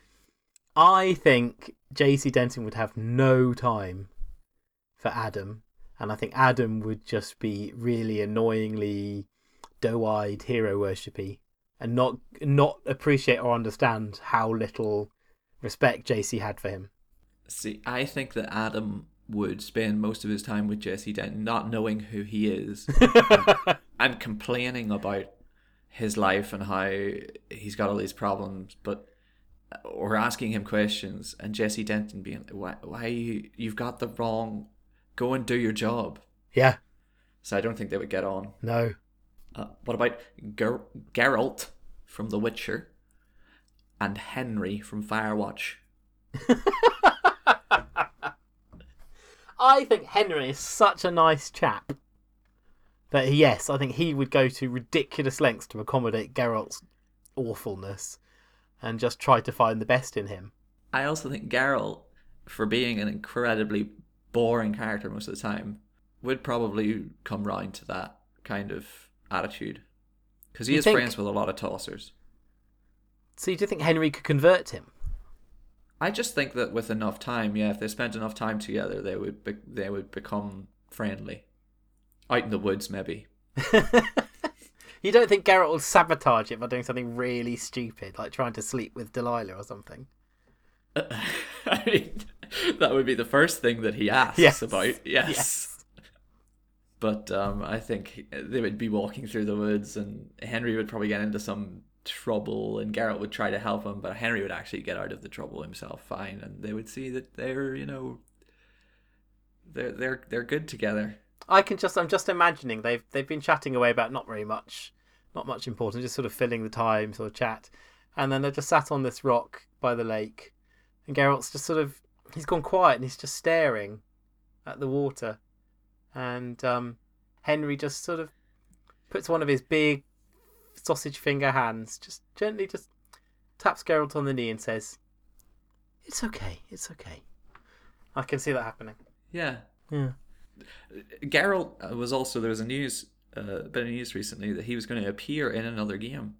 I think JC Denton would have no time for Adam, and I think Adam would just be really annoyingly doe-eyed hero worshipy and not not appreciate or understand how little respect JC had for him. See, I think that Adam would spend most of his time with JC Denton, not knowing who he is, and complaining about his life and how he's got all these problems, but or asking him questions, and JC Denton being, "Why? Why you? You've got the wrong. Go and do your job." yeah, So I don't think they would get on. no. Uh, what about Ger- Geralt from The Witcher and Henry from Firewatch? I think Henry is such a nice chap. That yes, I think he would go to ridiculous lengths to accommodate Geralt's awfulness, and just try to find the best in him. I also think Geralt, for being an incredibly boring character most of the time, would probably come round to that kind of attitude. Because he You is think- friends with a lot of tossers. So you do think Henry could convert him? I just think that with enough time, yeah, if they spent enough time together, they would be- they would become friendly. Out in the woods, maybe. You don't think Geralt will sabotage it by doing something really stupid, like trying to sleep with Delilah or something? I mean, that would be the first thing that he asks Yes. about. Yes. Yes. But um, I think they would be walking through the woods, and Henry would probably get into some trouble, and Geralt would try to help him, but Henry would actually get out of the trouble himself fine, and they would see that they're, you know, they're they're they're good together. I can just I'm just imagining they've they've been chatting away about not very much not much important, just sort of filling the time, sort of chat. And then they're just sat on this rock by the lake and Geralt's just sort of he's gone quiet and he's just staring at the water. And um, Henry just sort of puts one of his big sausage finger hands, just gently just taps Geralt on the knee and says, It's okay, it's okay. I can see that happening. Yeah. Yeah. Geralt uh, was also there was a news uh, bit of news recently that he was going to appear in another game.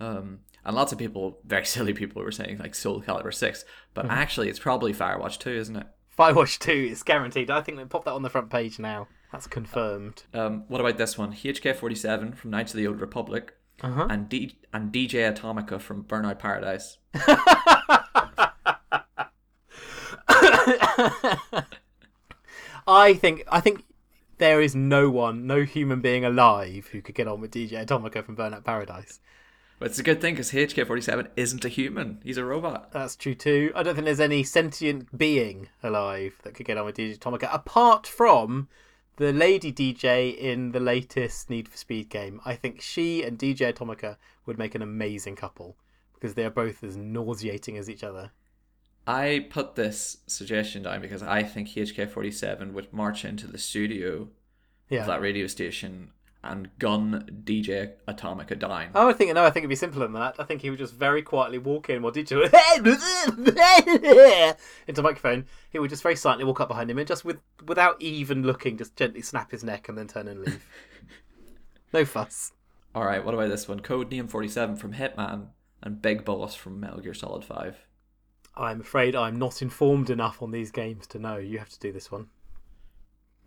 Um, and lots of people, very silly people, were saying like Soul Calibur Six, but actually it's probably Firewatch Two, isn't it? Firewatch 2 is guaranteed. I think they pop that on the front page now. That's confirmed. Um, what about this one? HK47 from Knights of the Old Republic Uh-huh. and D- and DJ Atomika from Burnout Paradise. I think I think there is no one, no human being alive who could get on with DJ Atomika from Burnout Paradise. But it's a good thing because HK47 isn't a human; he's a robot. That's true too. I don't think there's any sentient being alive that could get on with DJ Atomika apart from the lady DJ in the latest Need for Speed game. I think she and DJ Atomika would make an amazing couple because they are both as nauseating as each other. I put this suggestion down because I think HK47 would march into the studio of Yeah. that radio station and gun DJ Atomika down. Oh, I would think no. I think it'd be simpler than that. I think he would just very quietly walk in while DJ into the microphone. He would just very silently walk up behind him and just with without even looking, just gently snap his neck and then turn and leave. no fuss. All right, what about this one? Code Name 47 from Hitman and Big Boss from Metal Gear Solid 5. I'm afraid I'm not informed enough on these games to know. You have to do this one.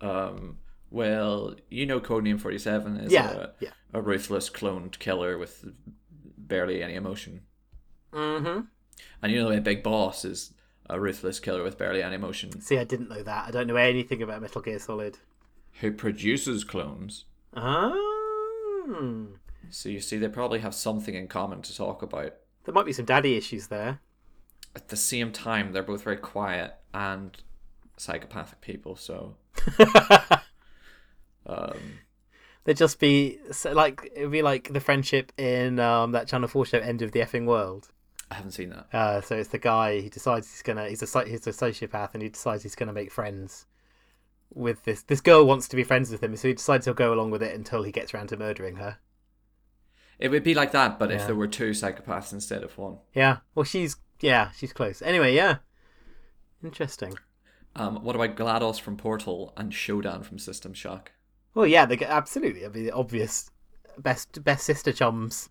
Um, well, you know Codename 47 is Yeah, a, yeah. a ruthless cloned killer with barely any emotion. Mm-hmm. And you know that Big Boss is a ruthless killer with barely any emotion See, I didn't know that. I don't know anything about Metal Gear Solid. who produces clones. Ah, So you see, they probably have something in common to talk about. there might be some daddy issues there. At the same time, they're both very quiet and psychopathic people, so. Um, There'd just be so, like it would be like the friendship in um, that Channel Four show, End of the Effing World. I haven't seen that. Uh, so it's the guy he decides he's gonna he's a he's a sociopath and he decides he's gonna make friends with this this girl wants to be friends with him so he decides he'll go along with it until he gets around to murdering her. It would be like that, but if there were two psychopaths instead of one. Yeah, well she's yeah she's close. Anyway, yeah, interesting. Um, what about GLaDOS from Portal and Shodan from System Shock? Well, yeah, they get absolutely. I mean, the obvious best best sister chums.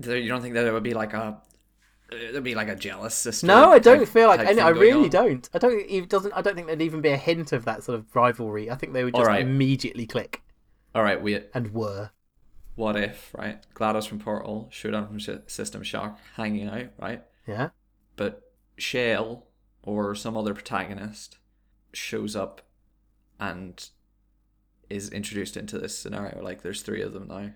You don't think that there would be like a there'd be like a jealous sister? No, I don't feel like any. I really on? don't. I don't. It doesn't. I don't think there'd even be a hint of that sort of rivalry. I think they would just Alright. immediately click All right, wait. and were. What if right? GLaDOS from Portal, Shodan from Sy- System Shock, hanging out, right? Yeah. But Chell or some other protagonist shows up and is introduced into this scenario. Like there's three of them now.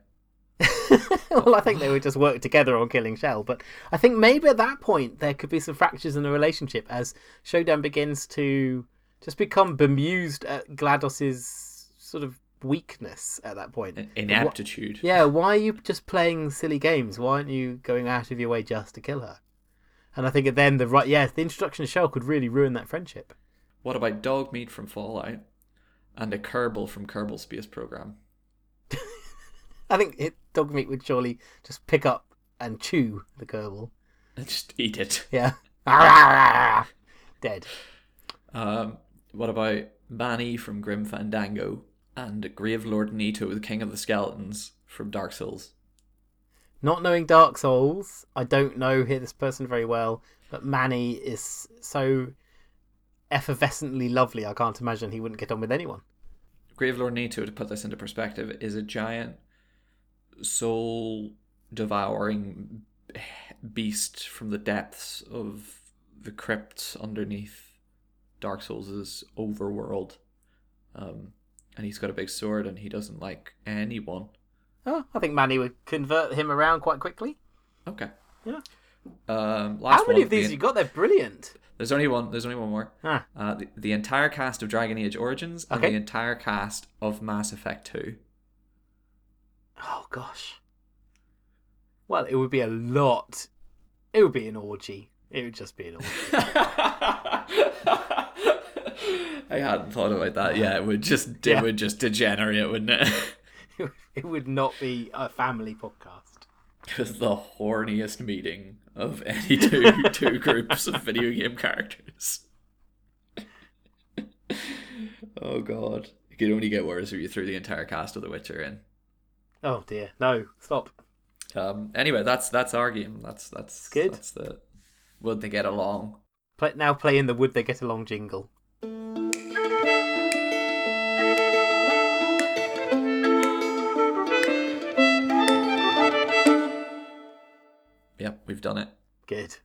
well, I think they would just work together on killing Chell, but I think maybe at that point there could be some fractures in the relationship as Shodan begins to just become bemused at GLaDOS's sort of weakness at that point. In- Inaptitude. Yeah, why are you just playing silly games? Why aren't you going out of your way just to kill her? And I think then the right, yes, the introduction of Chell could really ruin that friendship. What about Dogmeat from Fallout and a Kerbal from Kerbal Space Program? I think it, Dogmeat would surely just pick up and chew the Kerbal. And Just eat it. Yeah. Dead. Um, what about Manny from Grim Fandango and Gravelord Nito, the King of the Skeletons from Dark Souls? Not knowing Dark Souls, I don't know this person very well, but Manny is so effervescently lovely. I can't imagine he wouldn't get on with anyone. Gravelord Nito, to put this into perspective, is a giant soul devouring beast from the depths of the crypts underneath Dark Souls' overworld. Um, and he's got a big sword and he doesn't like anyone. Oh, I think Manny would convert him around quite quickly. Okay. Yeah. Um, last How many one, of these the- you got? They're brilliant. There's only one. There's only one more. Ah, Uh, the, the entire cast of Dragon Age Origins and the entire cast of Mass Effect 2. oh gosh. Well, it would be a lot. It would be an orgy. It would just be an orgy. I hadn't thought about that. Yeah, it would just it Yeah. would just degenerate, wouldn't it? it would not be a family podcast. Because the horniest meeting of any two two groups of video game characters. oh god, it could only get worse if you threw the entire cast of The Witcher in. Oh dear, no, stop. Um. Anyway, that's that's our game. That's that's good. That's the would they get along? Play, now play in the would they get along jingle. Yep, we've done it. Good.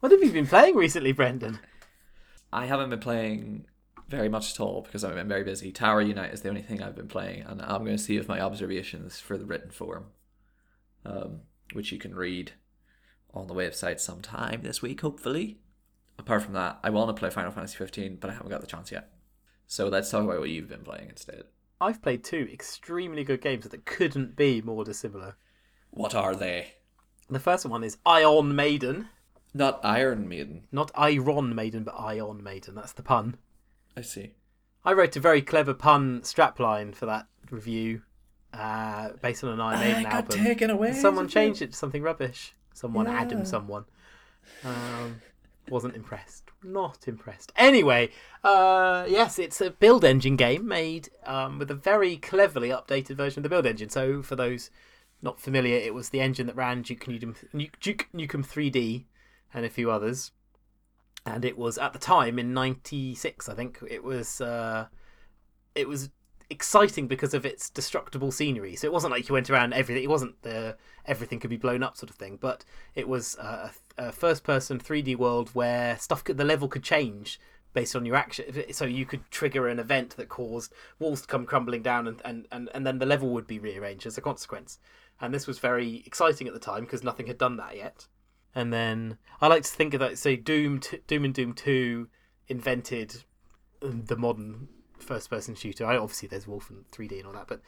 What have you been playing recently, Brendan? I haven't been playing very much at all because I've been very busy. Tower Unite is the only thing I've been playing, and I'm going to see if my observations for the written form, um, which you can read on the website sometime this week, hopefully. Apart from that, I want to play Final Fantasy 15, but I haven't got the chance yet. So let's talk about what you've been playing instead. I've played two extremely good games that couldn't be more dissimilar. What are they? The first one is Ion Maiden. Not Iron Maiden. Not Iron Maiden, but Ion Maiden. That's the pun. I see. I wrote a very clever pun strapline for that review uh, based on an Iron Maiden album. taken away. Someone changed it to something rubbish. Someone, Adam, someone. Um, wasn't impressed. Not impressed. Anyway, uh, yes, it's a build engine game made um, with a very cleverly updated version of the build engine. So, for those not familiar, it was the engine that ran Duke Nukem, Duke Nukem 3D and a few others. And it was at the time in '96, I think. It was uh, it was exciting because of its destructible scenery. So it wasn't like you went around everything. It wasn't the everything could be blown up sort of thing. But it was a, a first-person 3D world where stuff could the level could change based on your action. So you could trigger an event that caused walls to come crumbling down, and and, and, and then the level would be rearranged as a consequence. And this was very exciting at the time because nothing had done that yet. And then I like to think of that. Say, Doom, t- Doom and Doom Two invented the modern first-person shooter. I, obviously, there's Wolfenstein 3D and all that, but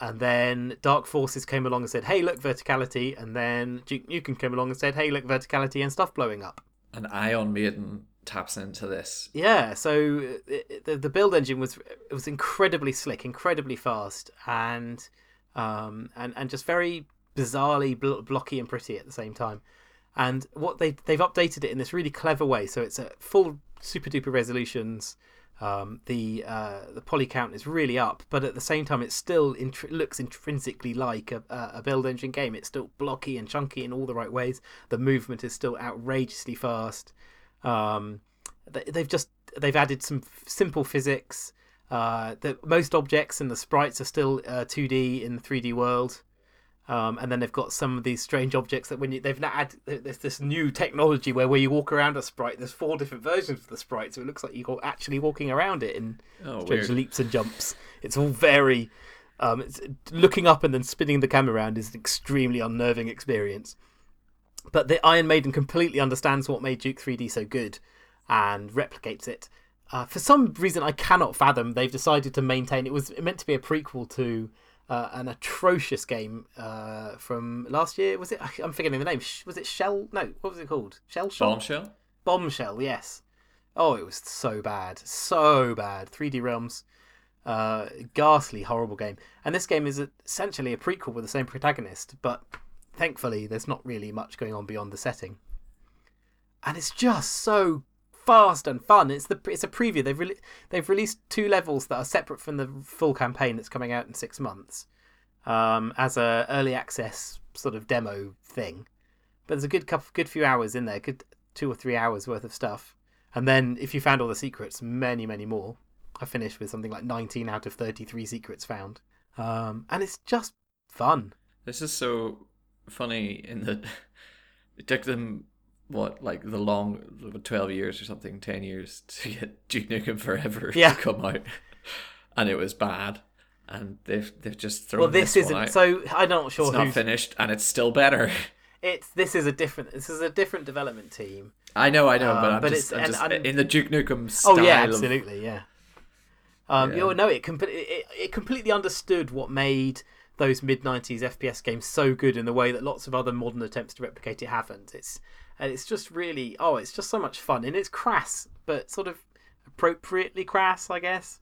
and then Dark Forces came along and said, "Hey, look, verticality." And then Duke Nukem came along and said, "Hey, look, verticality and stuff blowing up." And Ion Maiden taps into this. Yeah, so it, the the build engine was it was incredibly slick, incredibly fast, and um and and just very bizarrely bl- blocky and pretty at the same time. And what they they've updated it in this really clever way, so it's at full super duper resolutions. Um, the uh, the poly count is really up, but at the same time, it still looks intrinsically like a, a build engine game. It's still blocky and chunky in all the right ways. The movement is still outrageously fast. Um, they- they've just they've added some f- simple physics. Uh, the most objects and the sprites are still uh, 2D in the 3D world. Um, and then they've got some of these strange objects that when you, they've now add there's this new technology where where you walk around a sprite, there's four different versions of the sprite, so it looks like you're actually walking around it in Oh, strange weird. leaps and jumps. It's all very um, it's, looking up and then spinning the camera around is an extremely unnerving experience. But the Ion Maiden completely understands what made Duke 3D so good and replicates it. Uh, for some reason, I cannot fathom they've decided to maintain. It was meant to be a prequel to uh, an atrocious game uh, from last year. Was it? I'm forgetting the name. Was it Shell? No, what was it called? Shell Shock. Bombshell? Bombshell, yes. Oh, it was so bad, so bad. 3D Realms. Uh, ghastly, horrible game. And this game is essentially a prequel with the same protagonist, but thankfully there's not really much going on beyond the setting. And it's just so fast and fun. It's the it's a preview. They've re- they've released two levels that are separate from the full campaign that's coming out in six months, um, as a early access sort of demo thing. But there's a good couple, good few hours in there, good two or three hours worth of stuff. And then if you found all the secrets, many many more. I finished with something like 19 out of 33 secrets found, um, and it's just fun. This is so funny in that it took them what like the long 12 years or something 10 years to get duke nukem forever Yeah. to come out and it was bad and they've they've just thrown Well, this, this, isn't. So I'm not sure it's not finished and it's still better It's this is a different. This is a different development team. i know i know but Um, i'm but just, it's- just and- in the duke nukem style Oh yeah, of- absolutely, yeah. Um, Yeah. You know, no, it, com- it it it completely understood what made those mid '90s FPS games so good in the way that lots of other modern attempts to replicate it haven't. It's and it's just really oh, it's just so much fun and it's crass, but sort of appropriately crass, I guess.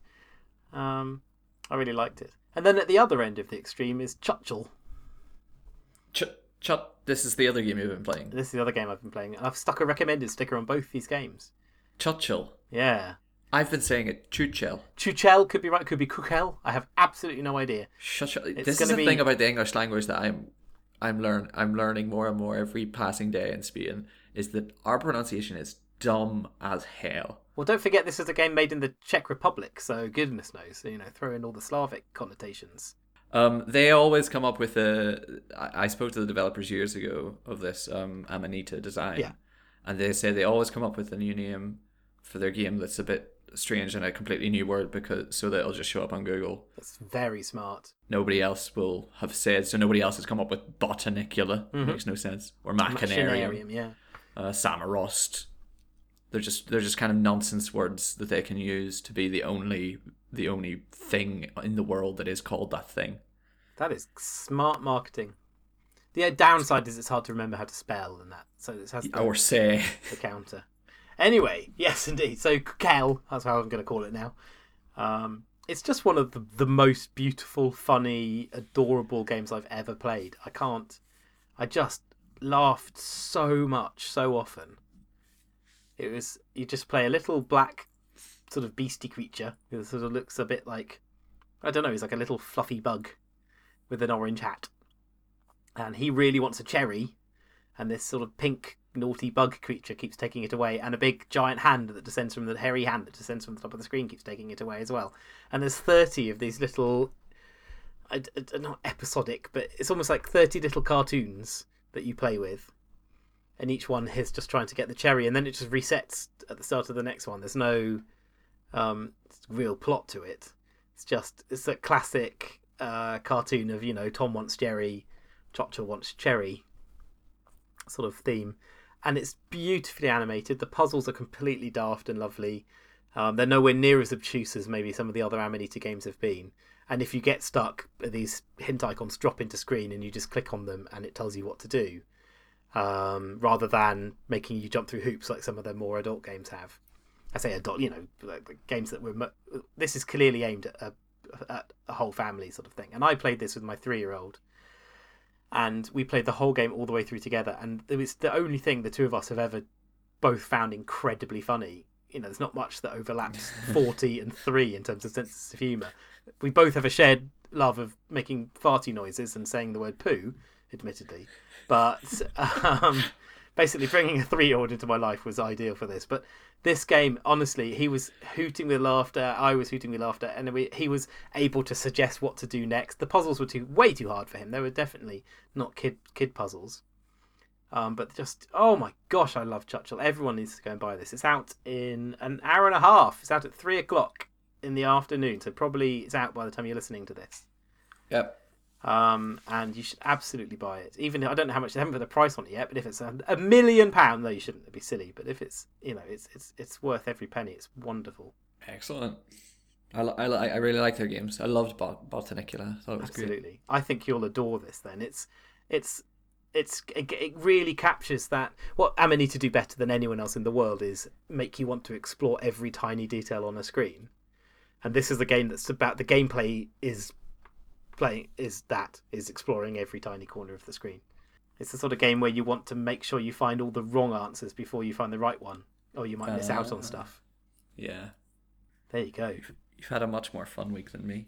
Um, I really liked it. And then at the other end of the extreme is Chutchel. Ch- ch- this is the other game you've been playing This is the other game I've been playing. I've stuck a recommended sticker on both these games. Chutchel. Yeah. i've been saying it Chuchel. Chuchel could be right, could be Kukel. I have absolutely no idea. Chuchel. This is the be- thing about the English language that I'm I'm learn I'm learning more and more every passing day in Spain is that our pronunciation is dumb as hell. Well, don't forget this is a game made in the Czech Republic, so goodness knows, you know, throw in all the Slavic connotations. Um, they always come up with a. I spoke to the developers years ago of this um, Amanita design, Yeah. and they say they always come up with a new name for their game that's a bit strange and a completely new word because so that it'll just show up on Google. That's very smart. Nobody else will have said so. Nobody else has come up with botanicula. Makes no sense. Or machinarium, Machinarium, yeah. uh, Samorost. They're just they're just kind of nonsense words that they can use to be the only the only thing in the world that is called that thing. That is smart marketing. The downside is it's hard to remember how to spell and that, so this has the, Or say. the counter. Anyway, yes, indeed. So Kukel, that's how I'm going to call it now. Um, it's just one of the, the most beautiful, funny, adorable games I've ever played. I can't. I just laughed so much, so often. It was you just play a little black, sort of beastie creature who sort of looks a bit like I don't know. He's like a little fluffy bug with an orange hat, and he really wants a cherry. And this sort of pink naughty bug creature keeps taking it away, and a big giant hand that descends from the hairy hand that descends from the top of the screen keeps taking it away as well. And there's thirty of these little, I- not episodic, but it's almost like thirty little cartoons that you play with, and each one is just trying to get the cherry, and then it just resets at the start of the next one. There's no um, real plot to it. It's just it's a classic uh, cartoon of you know Tom wants Jerry, Chocha wants cherry sort of theme, and it's beautifully animated. The puzzles are completely daft and lovely. Um, they're nowhere near as obtuse as maybe some of the other Amanita games have been. And if you get stuck, these hint icons drop into screen, and you just click on them, and it tells you what to do, um, rather than making you jump through hoops like some of the more adult games have. I say adult, you know, like games that were. This is clearly aimed at a, at a whole family sort of thing. And I played this with my three-year-old, and we played the whole game all the way through together. And it was the only thing the two of us have ever both found incredibly funny. You know, there's not much that overlaps forty and three in terms of sense of humour. We both have a shared love of making farty noises and saying the word poo, admittedly, but um, basically bringing a three-year-old into my life was ideal for this. But this game, honestly, he was hooting with laughter. I was hooting with laughter, and we, he was able to suggest what to do next. The puzzles were too way too hard for him. They were definitely not kid kid puzzles. Um, but just oh my gosh, I love Chutchel. Everyone needs to go and buy this. It's out in an hour and a half. It's out at three o'clock in the afternoon, so probably it's out by the time you're listening to this. Yep. Um, and you should absolutely buy it. Even I don't know how much they haven't put the price on it yet, but if it's a, a million pound, no, you shouldn't be silly. But if it's you know, it's it's it's worth every penny. It's wonderful. Excellent. I, I, I really like their games. I loved Bot- Botanicula. I thought it was great. Absolutely, I think you'll adore this. Then it's it's it's it, it really captures that what Amanita do better than anyone else in the world is make you want to explore every tiny detail on a screen. and this is a game that's about the gameplay is playing is that is exploring every tiny corner of the screen. It's the sort of game where you want to make sure you find all the wrong answers before you find the right one, or you might miss out on Ah. stuff. Yeah. There you go. You've had a much more fun week than me.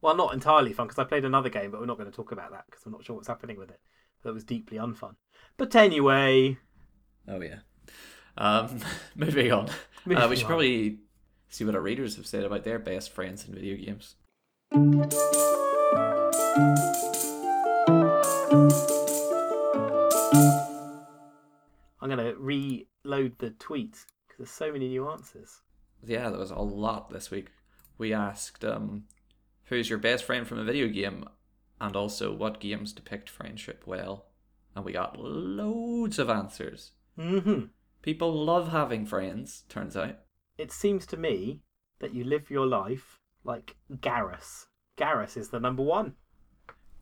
Well, not entirely fun because I played another game, but we're not going to talk about that because I'm not sure what's happening with it. That was deeply unfun. But anyway, Oh yeah. Um, moving on. uh, we should on. probably see what our readers have said about their best friends in video games. I'm going to reload the tweet because there's so many new answers. Yeah, there was a lot this week. We asked, um, who's your best friend from a video game, and also what games depict friendship well, and we got loads of answers. Mm-hmm. People love having friends. Turns out. It seems to me that you live your life like Garrus. Garrus is the number one.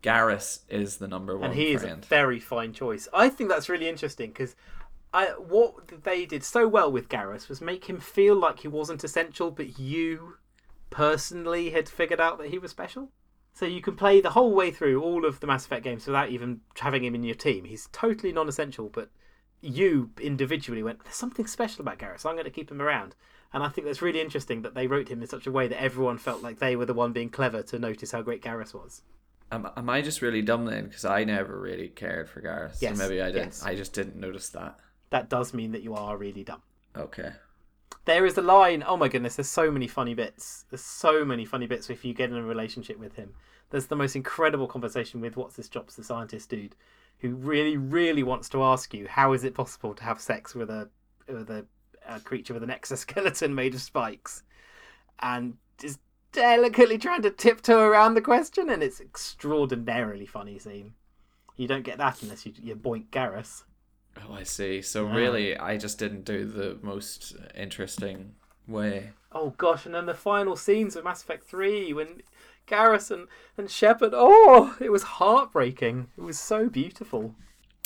Garrus is the number one and he friend. is a very fine choice. I think that's really interesting because I what they did so well with Garrus was make him feel like he wasn't essential, but you personally had figured out that he was special. So you can play the whole way through all of the Mass Effect games without even having him in your team. He's totally non-essential, but you individually went, "There's something special about Garrus. So I'm going to keep him around." And I think that's really interesting that they wrote him in such a way that everyone felt like they were the one being clever to notice how great Garrus was. Am, am I just really dumb then? Because I never really cared for Garrus. Yes, So maybe I didn't. yes. I just didn't notice that. That does mean that you are really dumb. Okay. There is a line. Oh my goodness, there's so many funny bits. There's so many funny bits if you get in a relationship with him. There's the most incredible conversation with what's this Jobs the scientist dude, who really, really wants to ask you how is it possible to have sex with a with a, a creature with an exoskeleton made of spikes, and is delicately trying to tiptoe around the question, and it's extraordinarily funny scene. You don't get that unless you you boink Garrus. Oh, I see. So Yeah. really, I just didn't do the most interesting way. Oh gosh, and then the final scenes of Mass Effect 3 when Garrus and, and Shepard, oh, it was heartbreaking. It was so beautiful.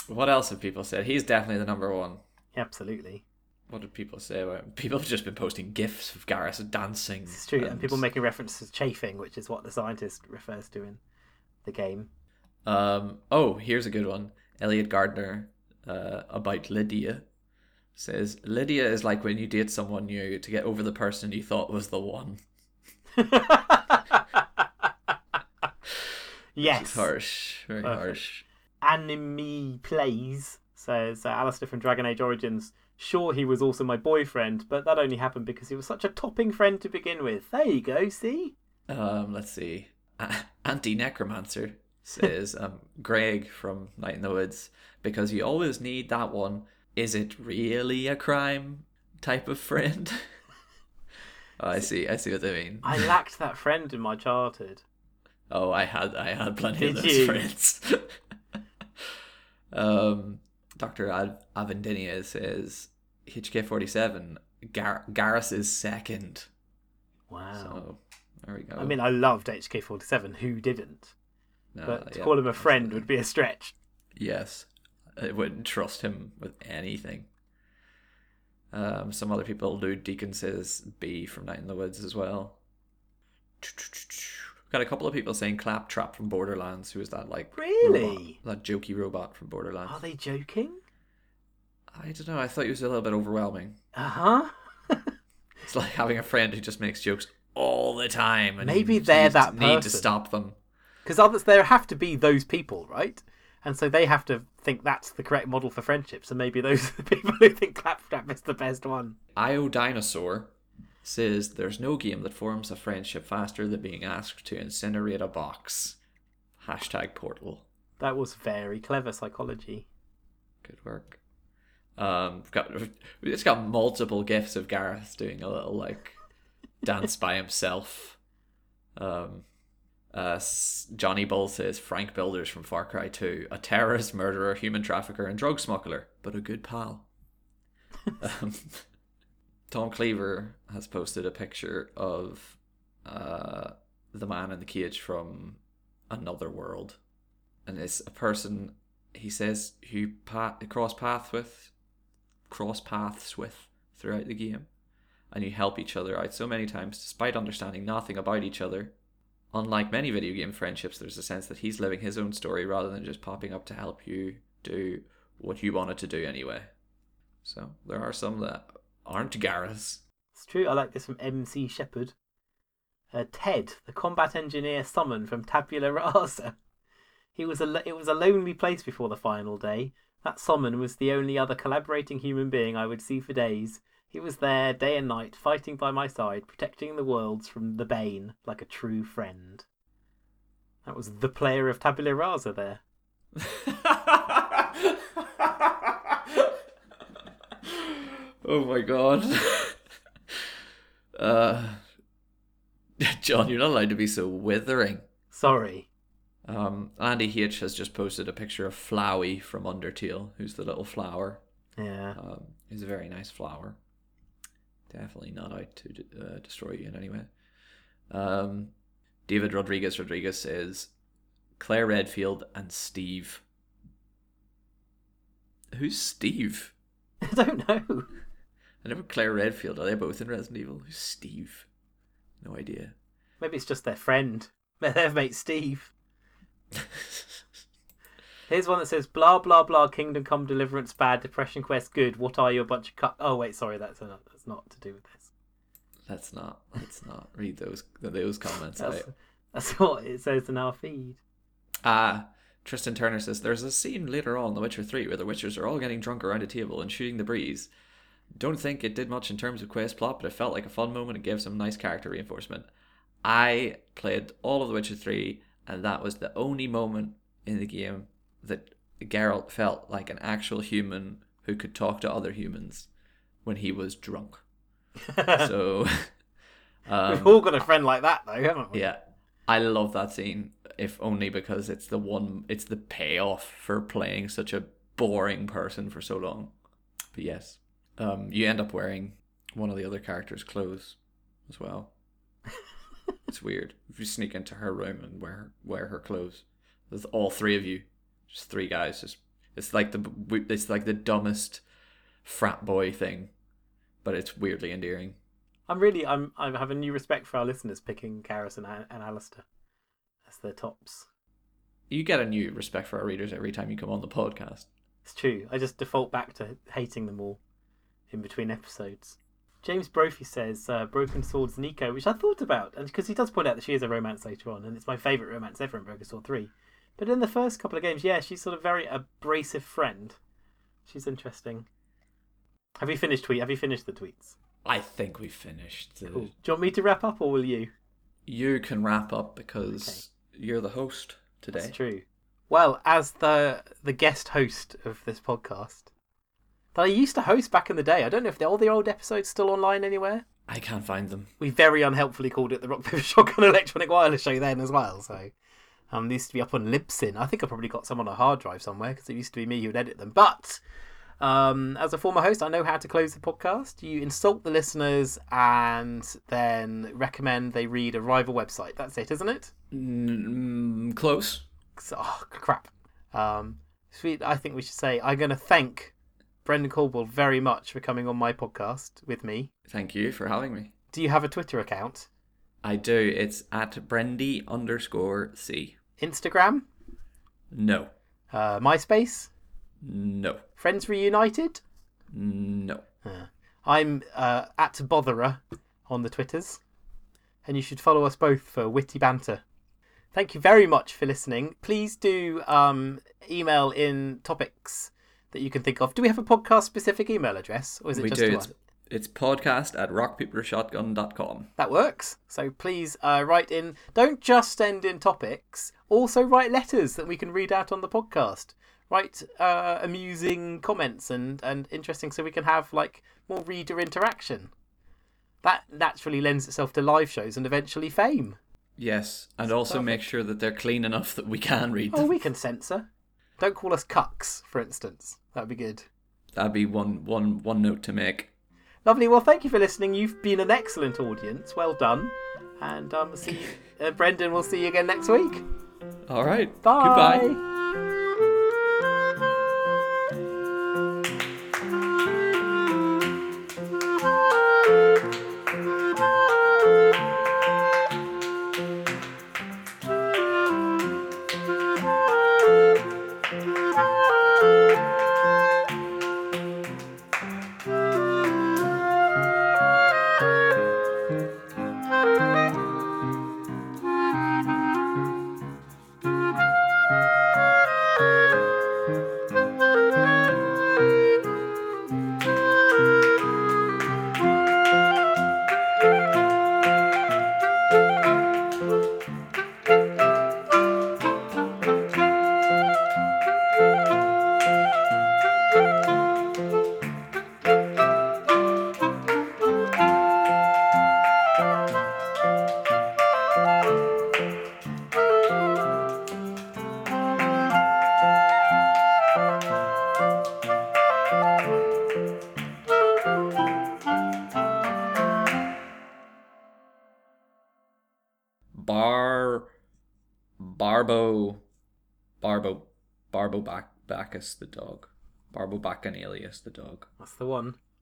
What else have people said? He's definitely the number one. Absolutely. What did people say about? People have just been posting gifs of Garrus dancing. It's true. And people making references to chafing, which is what the scientist refers to in the game. Um. Oh, here's a good one. Elliot Gardner, uh, about Lydia, says Lydia is like when you date someone new to get over the person you thought was the one. yes. It's harsh. Very Perfect. harsh. Anime Plays says uh, Alistair from Dragon Age Origins. Sure, he was also my boyfriend, but that only happened because he was such a topping friend to begin with. There you go, see? Um, let's see. Anti Necromancer says, um, Gregg from Night in the Woods, because you always need that one. Is it really a crime type of friend? oh, I see. I see what they mean. I lacked that friend in my childhood. Oh, I had I had plenty of Did those you? friends. um, Doctor Ad- Avendinia says HK forty seven. Gar- Garrus is second. Wow. So there we go. I mean, I loved HK47. Who didn't? No, But to yeah, call him a friend absolutely. would be a stretch. Yes, I wouldn't trust him with anything. Um, some other people, Lude Deacon says Bea from Night in the Woods as well. Got a couple of people saying Claptrap from Borderlands, who is that like Really? robot, that jokey robot from Borderlands. Are they joking? I don't know. I thought he was a little bit overwhelming. Uh huh. It's like having a friend who just makes jokes all the time, and Maybe they're that need to stop them. Because others, there have to be those people, right? And so they have to think that's the correct model for friendship. So maybe those are the people who think Claptrap is the best one. Io Dinosaur says there's no game that forms a friendship faster than being asked to incinerate a box. Hashtag portal. That was very clever psychology. Good work. Um, we've got it's got multiple gifs of Garrus doing a little like dance by himself. Um, uh, Johnny Bull says Frank Bilders from Far Cry 2, a terrorist, murderer, human trafficker, and drug smuggler, but a good pal. um, Tom Cleaver has posted a picture of uh, the man in the cage from Another World, and it's a person he says who pa- cross path with, cross paths with throughout the game, and you help each other out so many times despite understanding nothing about each other. Unlike many video game friendships, there's a sense that he's living his own story rather than just popping up to help you do what you wanted to do anyway. So there are some that aren't Garrus. It's true. I like this from MC Shepherd. Uh, Ted, the combat engineer summoned from Tabula Rasa. He was a it was a lonely place before the final day. That summon was the only other collaborating human being I would see for days. He was there day and night, fighting by my side, protecting the worlds from the Bane like a true friend. That was the player of Tabula Rasa there. oh my god. uh, John, you're not allowed to be so withering. Sorry. Um, Andy H has just posted a picture of Flowey from Undertale, who's the little flower. Yeah. Um, he's a very nice flower. Definitely not out to uh, destroy you in any way. Um, David Rodriguez Rodriguez says Claire Redfield and Steve. Who's Steve? I don't know. I never Claire Redfield. Are they both in Resident Evil? Who's Steve? No idea. Maybe it's just their friend. Their mate Steve. Here's one that says blah blah blah Kingdom Come Deliverance bad Depression Quest good. What are you a bunch of cut? Oh wait, sorry, that's not, that's not to do with this. Let's not. Let's not read those those comments That's, out. that's what it says in our feed. Ah, Tristan Turner says there's a scene later on in The Witcher 3 where the Witchers are all getting drunk around a table and shooting the breeze. Don't think it did much in terms of quest plot, but it felt like a fun moment and gave some nice character reinforcement. I played all of The Witcher 3, and that was the only moment in the game that Geralt felt like an actual human who could talk to other humans when he was drunk. So, We've um, all got a friend like that though, haven't we? yeah, I love that scene. If only because it's the one, it's the payoff for playing such a boring person for so long. But yes, um, you end up wearing one of the other characters' clothes as well. it's weird if you sneak into her room and wear wear her clothes. There's all three of you, just three guys. Just it's like the it's like the dumbest frat boy thing, but it's weirdly endearing. I'm really I'm I have a new respect for our listeners picking Garrus and, and Alistair as their tops. You get a new respect for our readers every time you come on the podcast. It's true. I just default back to hating them all in between episodes. James Brophy says uh, Broken Sword's Nico, which I thought about, and because he does point out that she is a romance later on, and it's my favourite romance ever in Broken Sword 3. But in the first couple of games, yeah, she's sort of very abrasive friend. She's interesting. Have you finished tweet? Have you finished the tweets? I think we finished. The... Cool. Do you want me to wrap up, or will you? You can wrap up because you're the host today. That's true. Well, as the the guest host of this podcast, that I used to host back in the day. I don't know if all the old episodes still online anywhere. I can't find them. We very unhelpfully called it the Rock Paper Shotgun Electronic Wireless Show then as well. So um, they used to be up on Libsyn. I think I probably got some on a hard drive somewhere because it used to be me who would edit them. But um, as a former host, I know how to close the podcast. You insult the listeners and then recommend they read a rival website. That's it, isn't it? Mm, close. Oh crap. Um, sweet. I think we should say I'm going to thank Brendan Caldwell very much for coming on my podcast with me. Thank you for having me. Do you have a Twitter account? I do. It's at Brendy underscore C. Instagram? No. Uh, MySpace? No. Friends Reunited? No. Uh, I'm uh, at Botherer on the Twitters, and you should follow us both for witty banter. Thank you very much for listening. Please do um, email in topics that you can think of. Do we have a podcast specific email address, or is it we just do. the It's, one? it's podcast at rockpapershotgun.com. That works. So please uh, write in. Don't just send in topics. Also write letters that we can read out on the podcast. Write uh, amusing comments and and interesting, so we can have like more reader interaction. That naturally lends itself to live shows and eventually fame. Yes, and also make sure that they're clean enough that we can read Oh, we can censor. Don't call us cucks, for instance. That'd be good. That'd be one, one, one note to make. Lovely. Well, thank you for listening. You've been an excellent audience. Well done. And um, see you, uh, Brendan. We'll see you again next week. All right. Bye. Goodbye. The dog. Barbo Bacchanalius the dog. That's the one.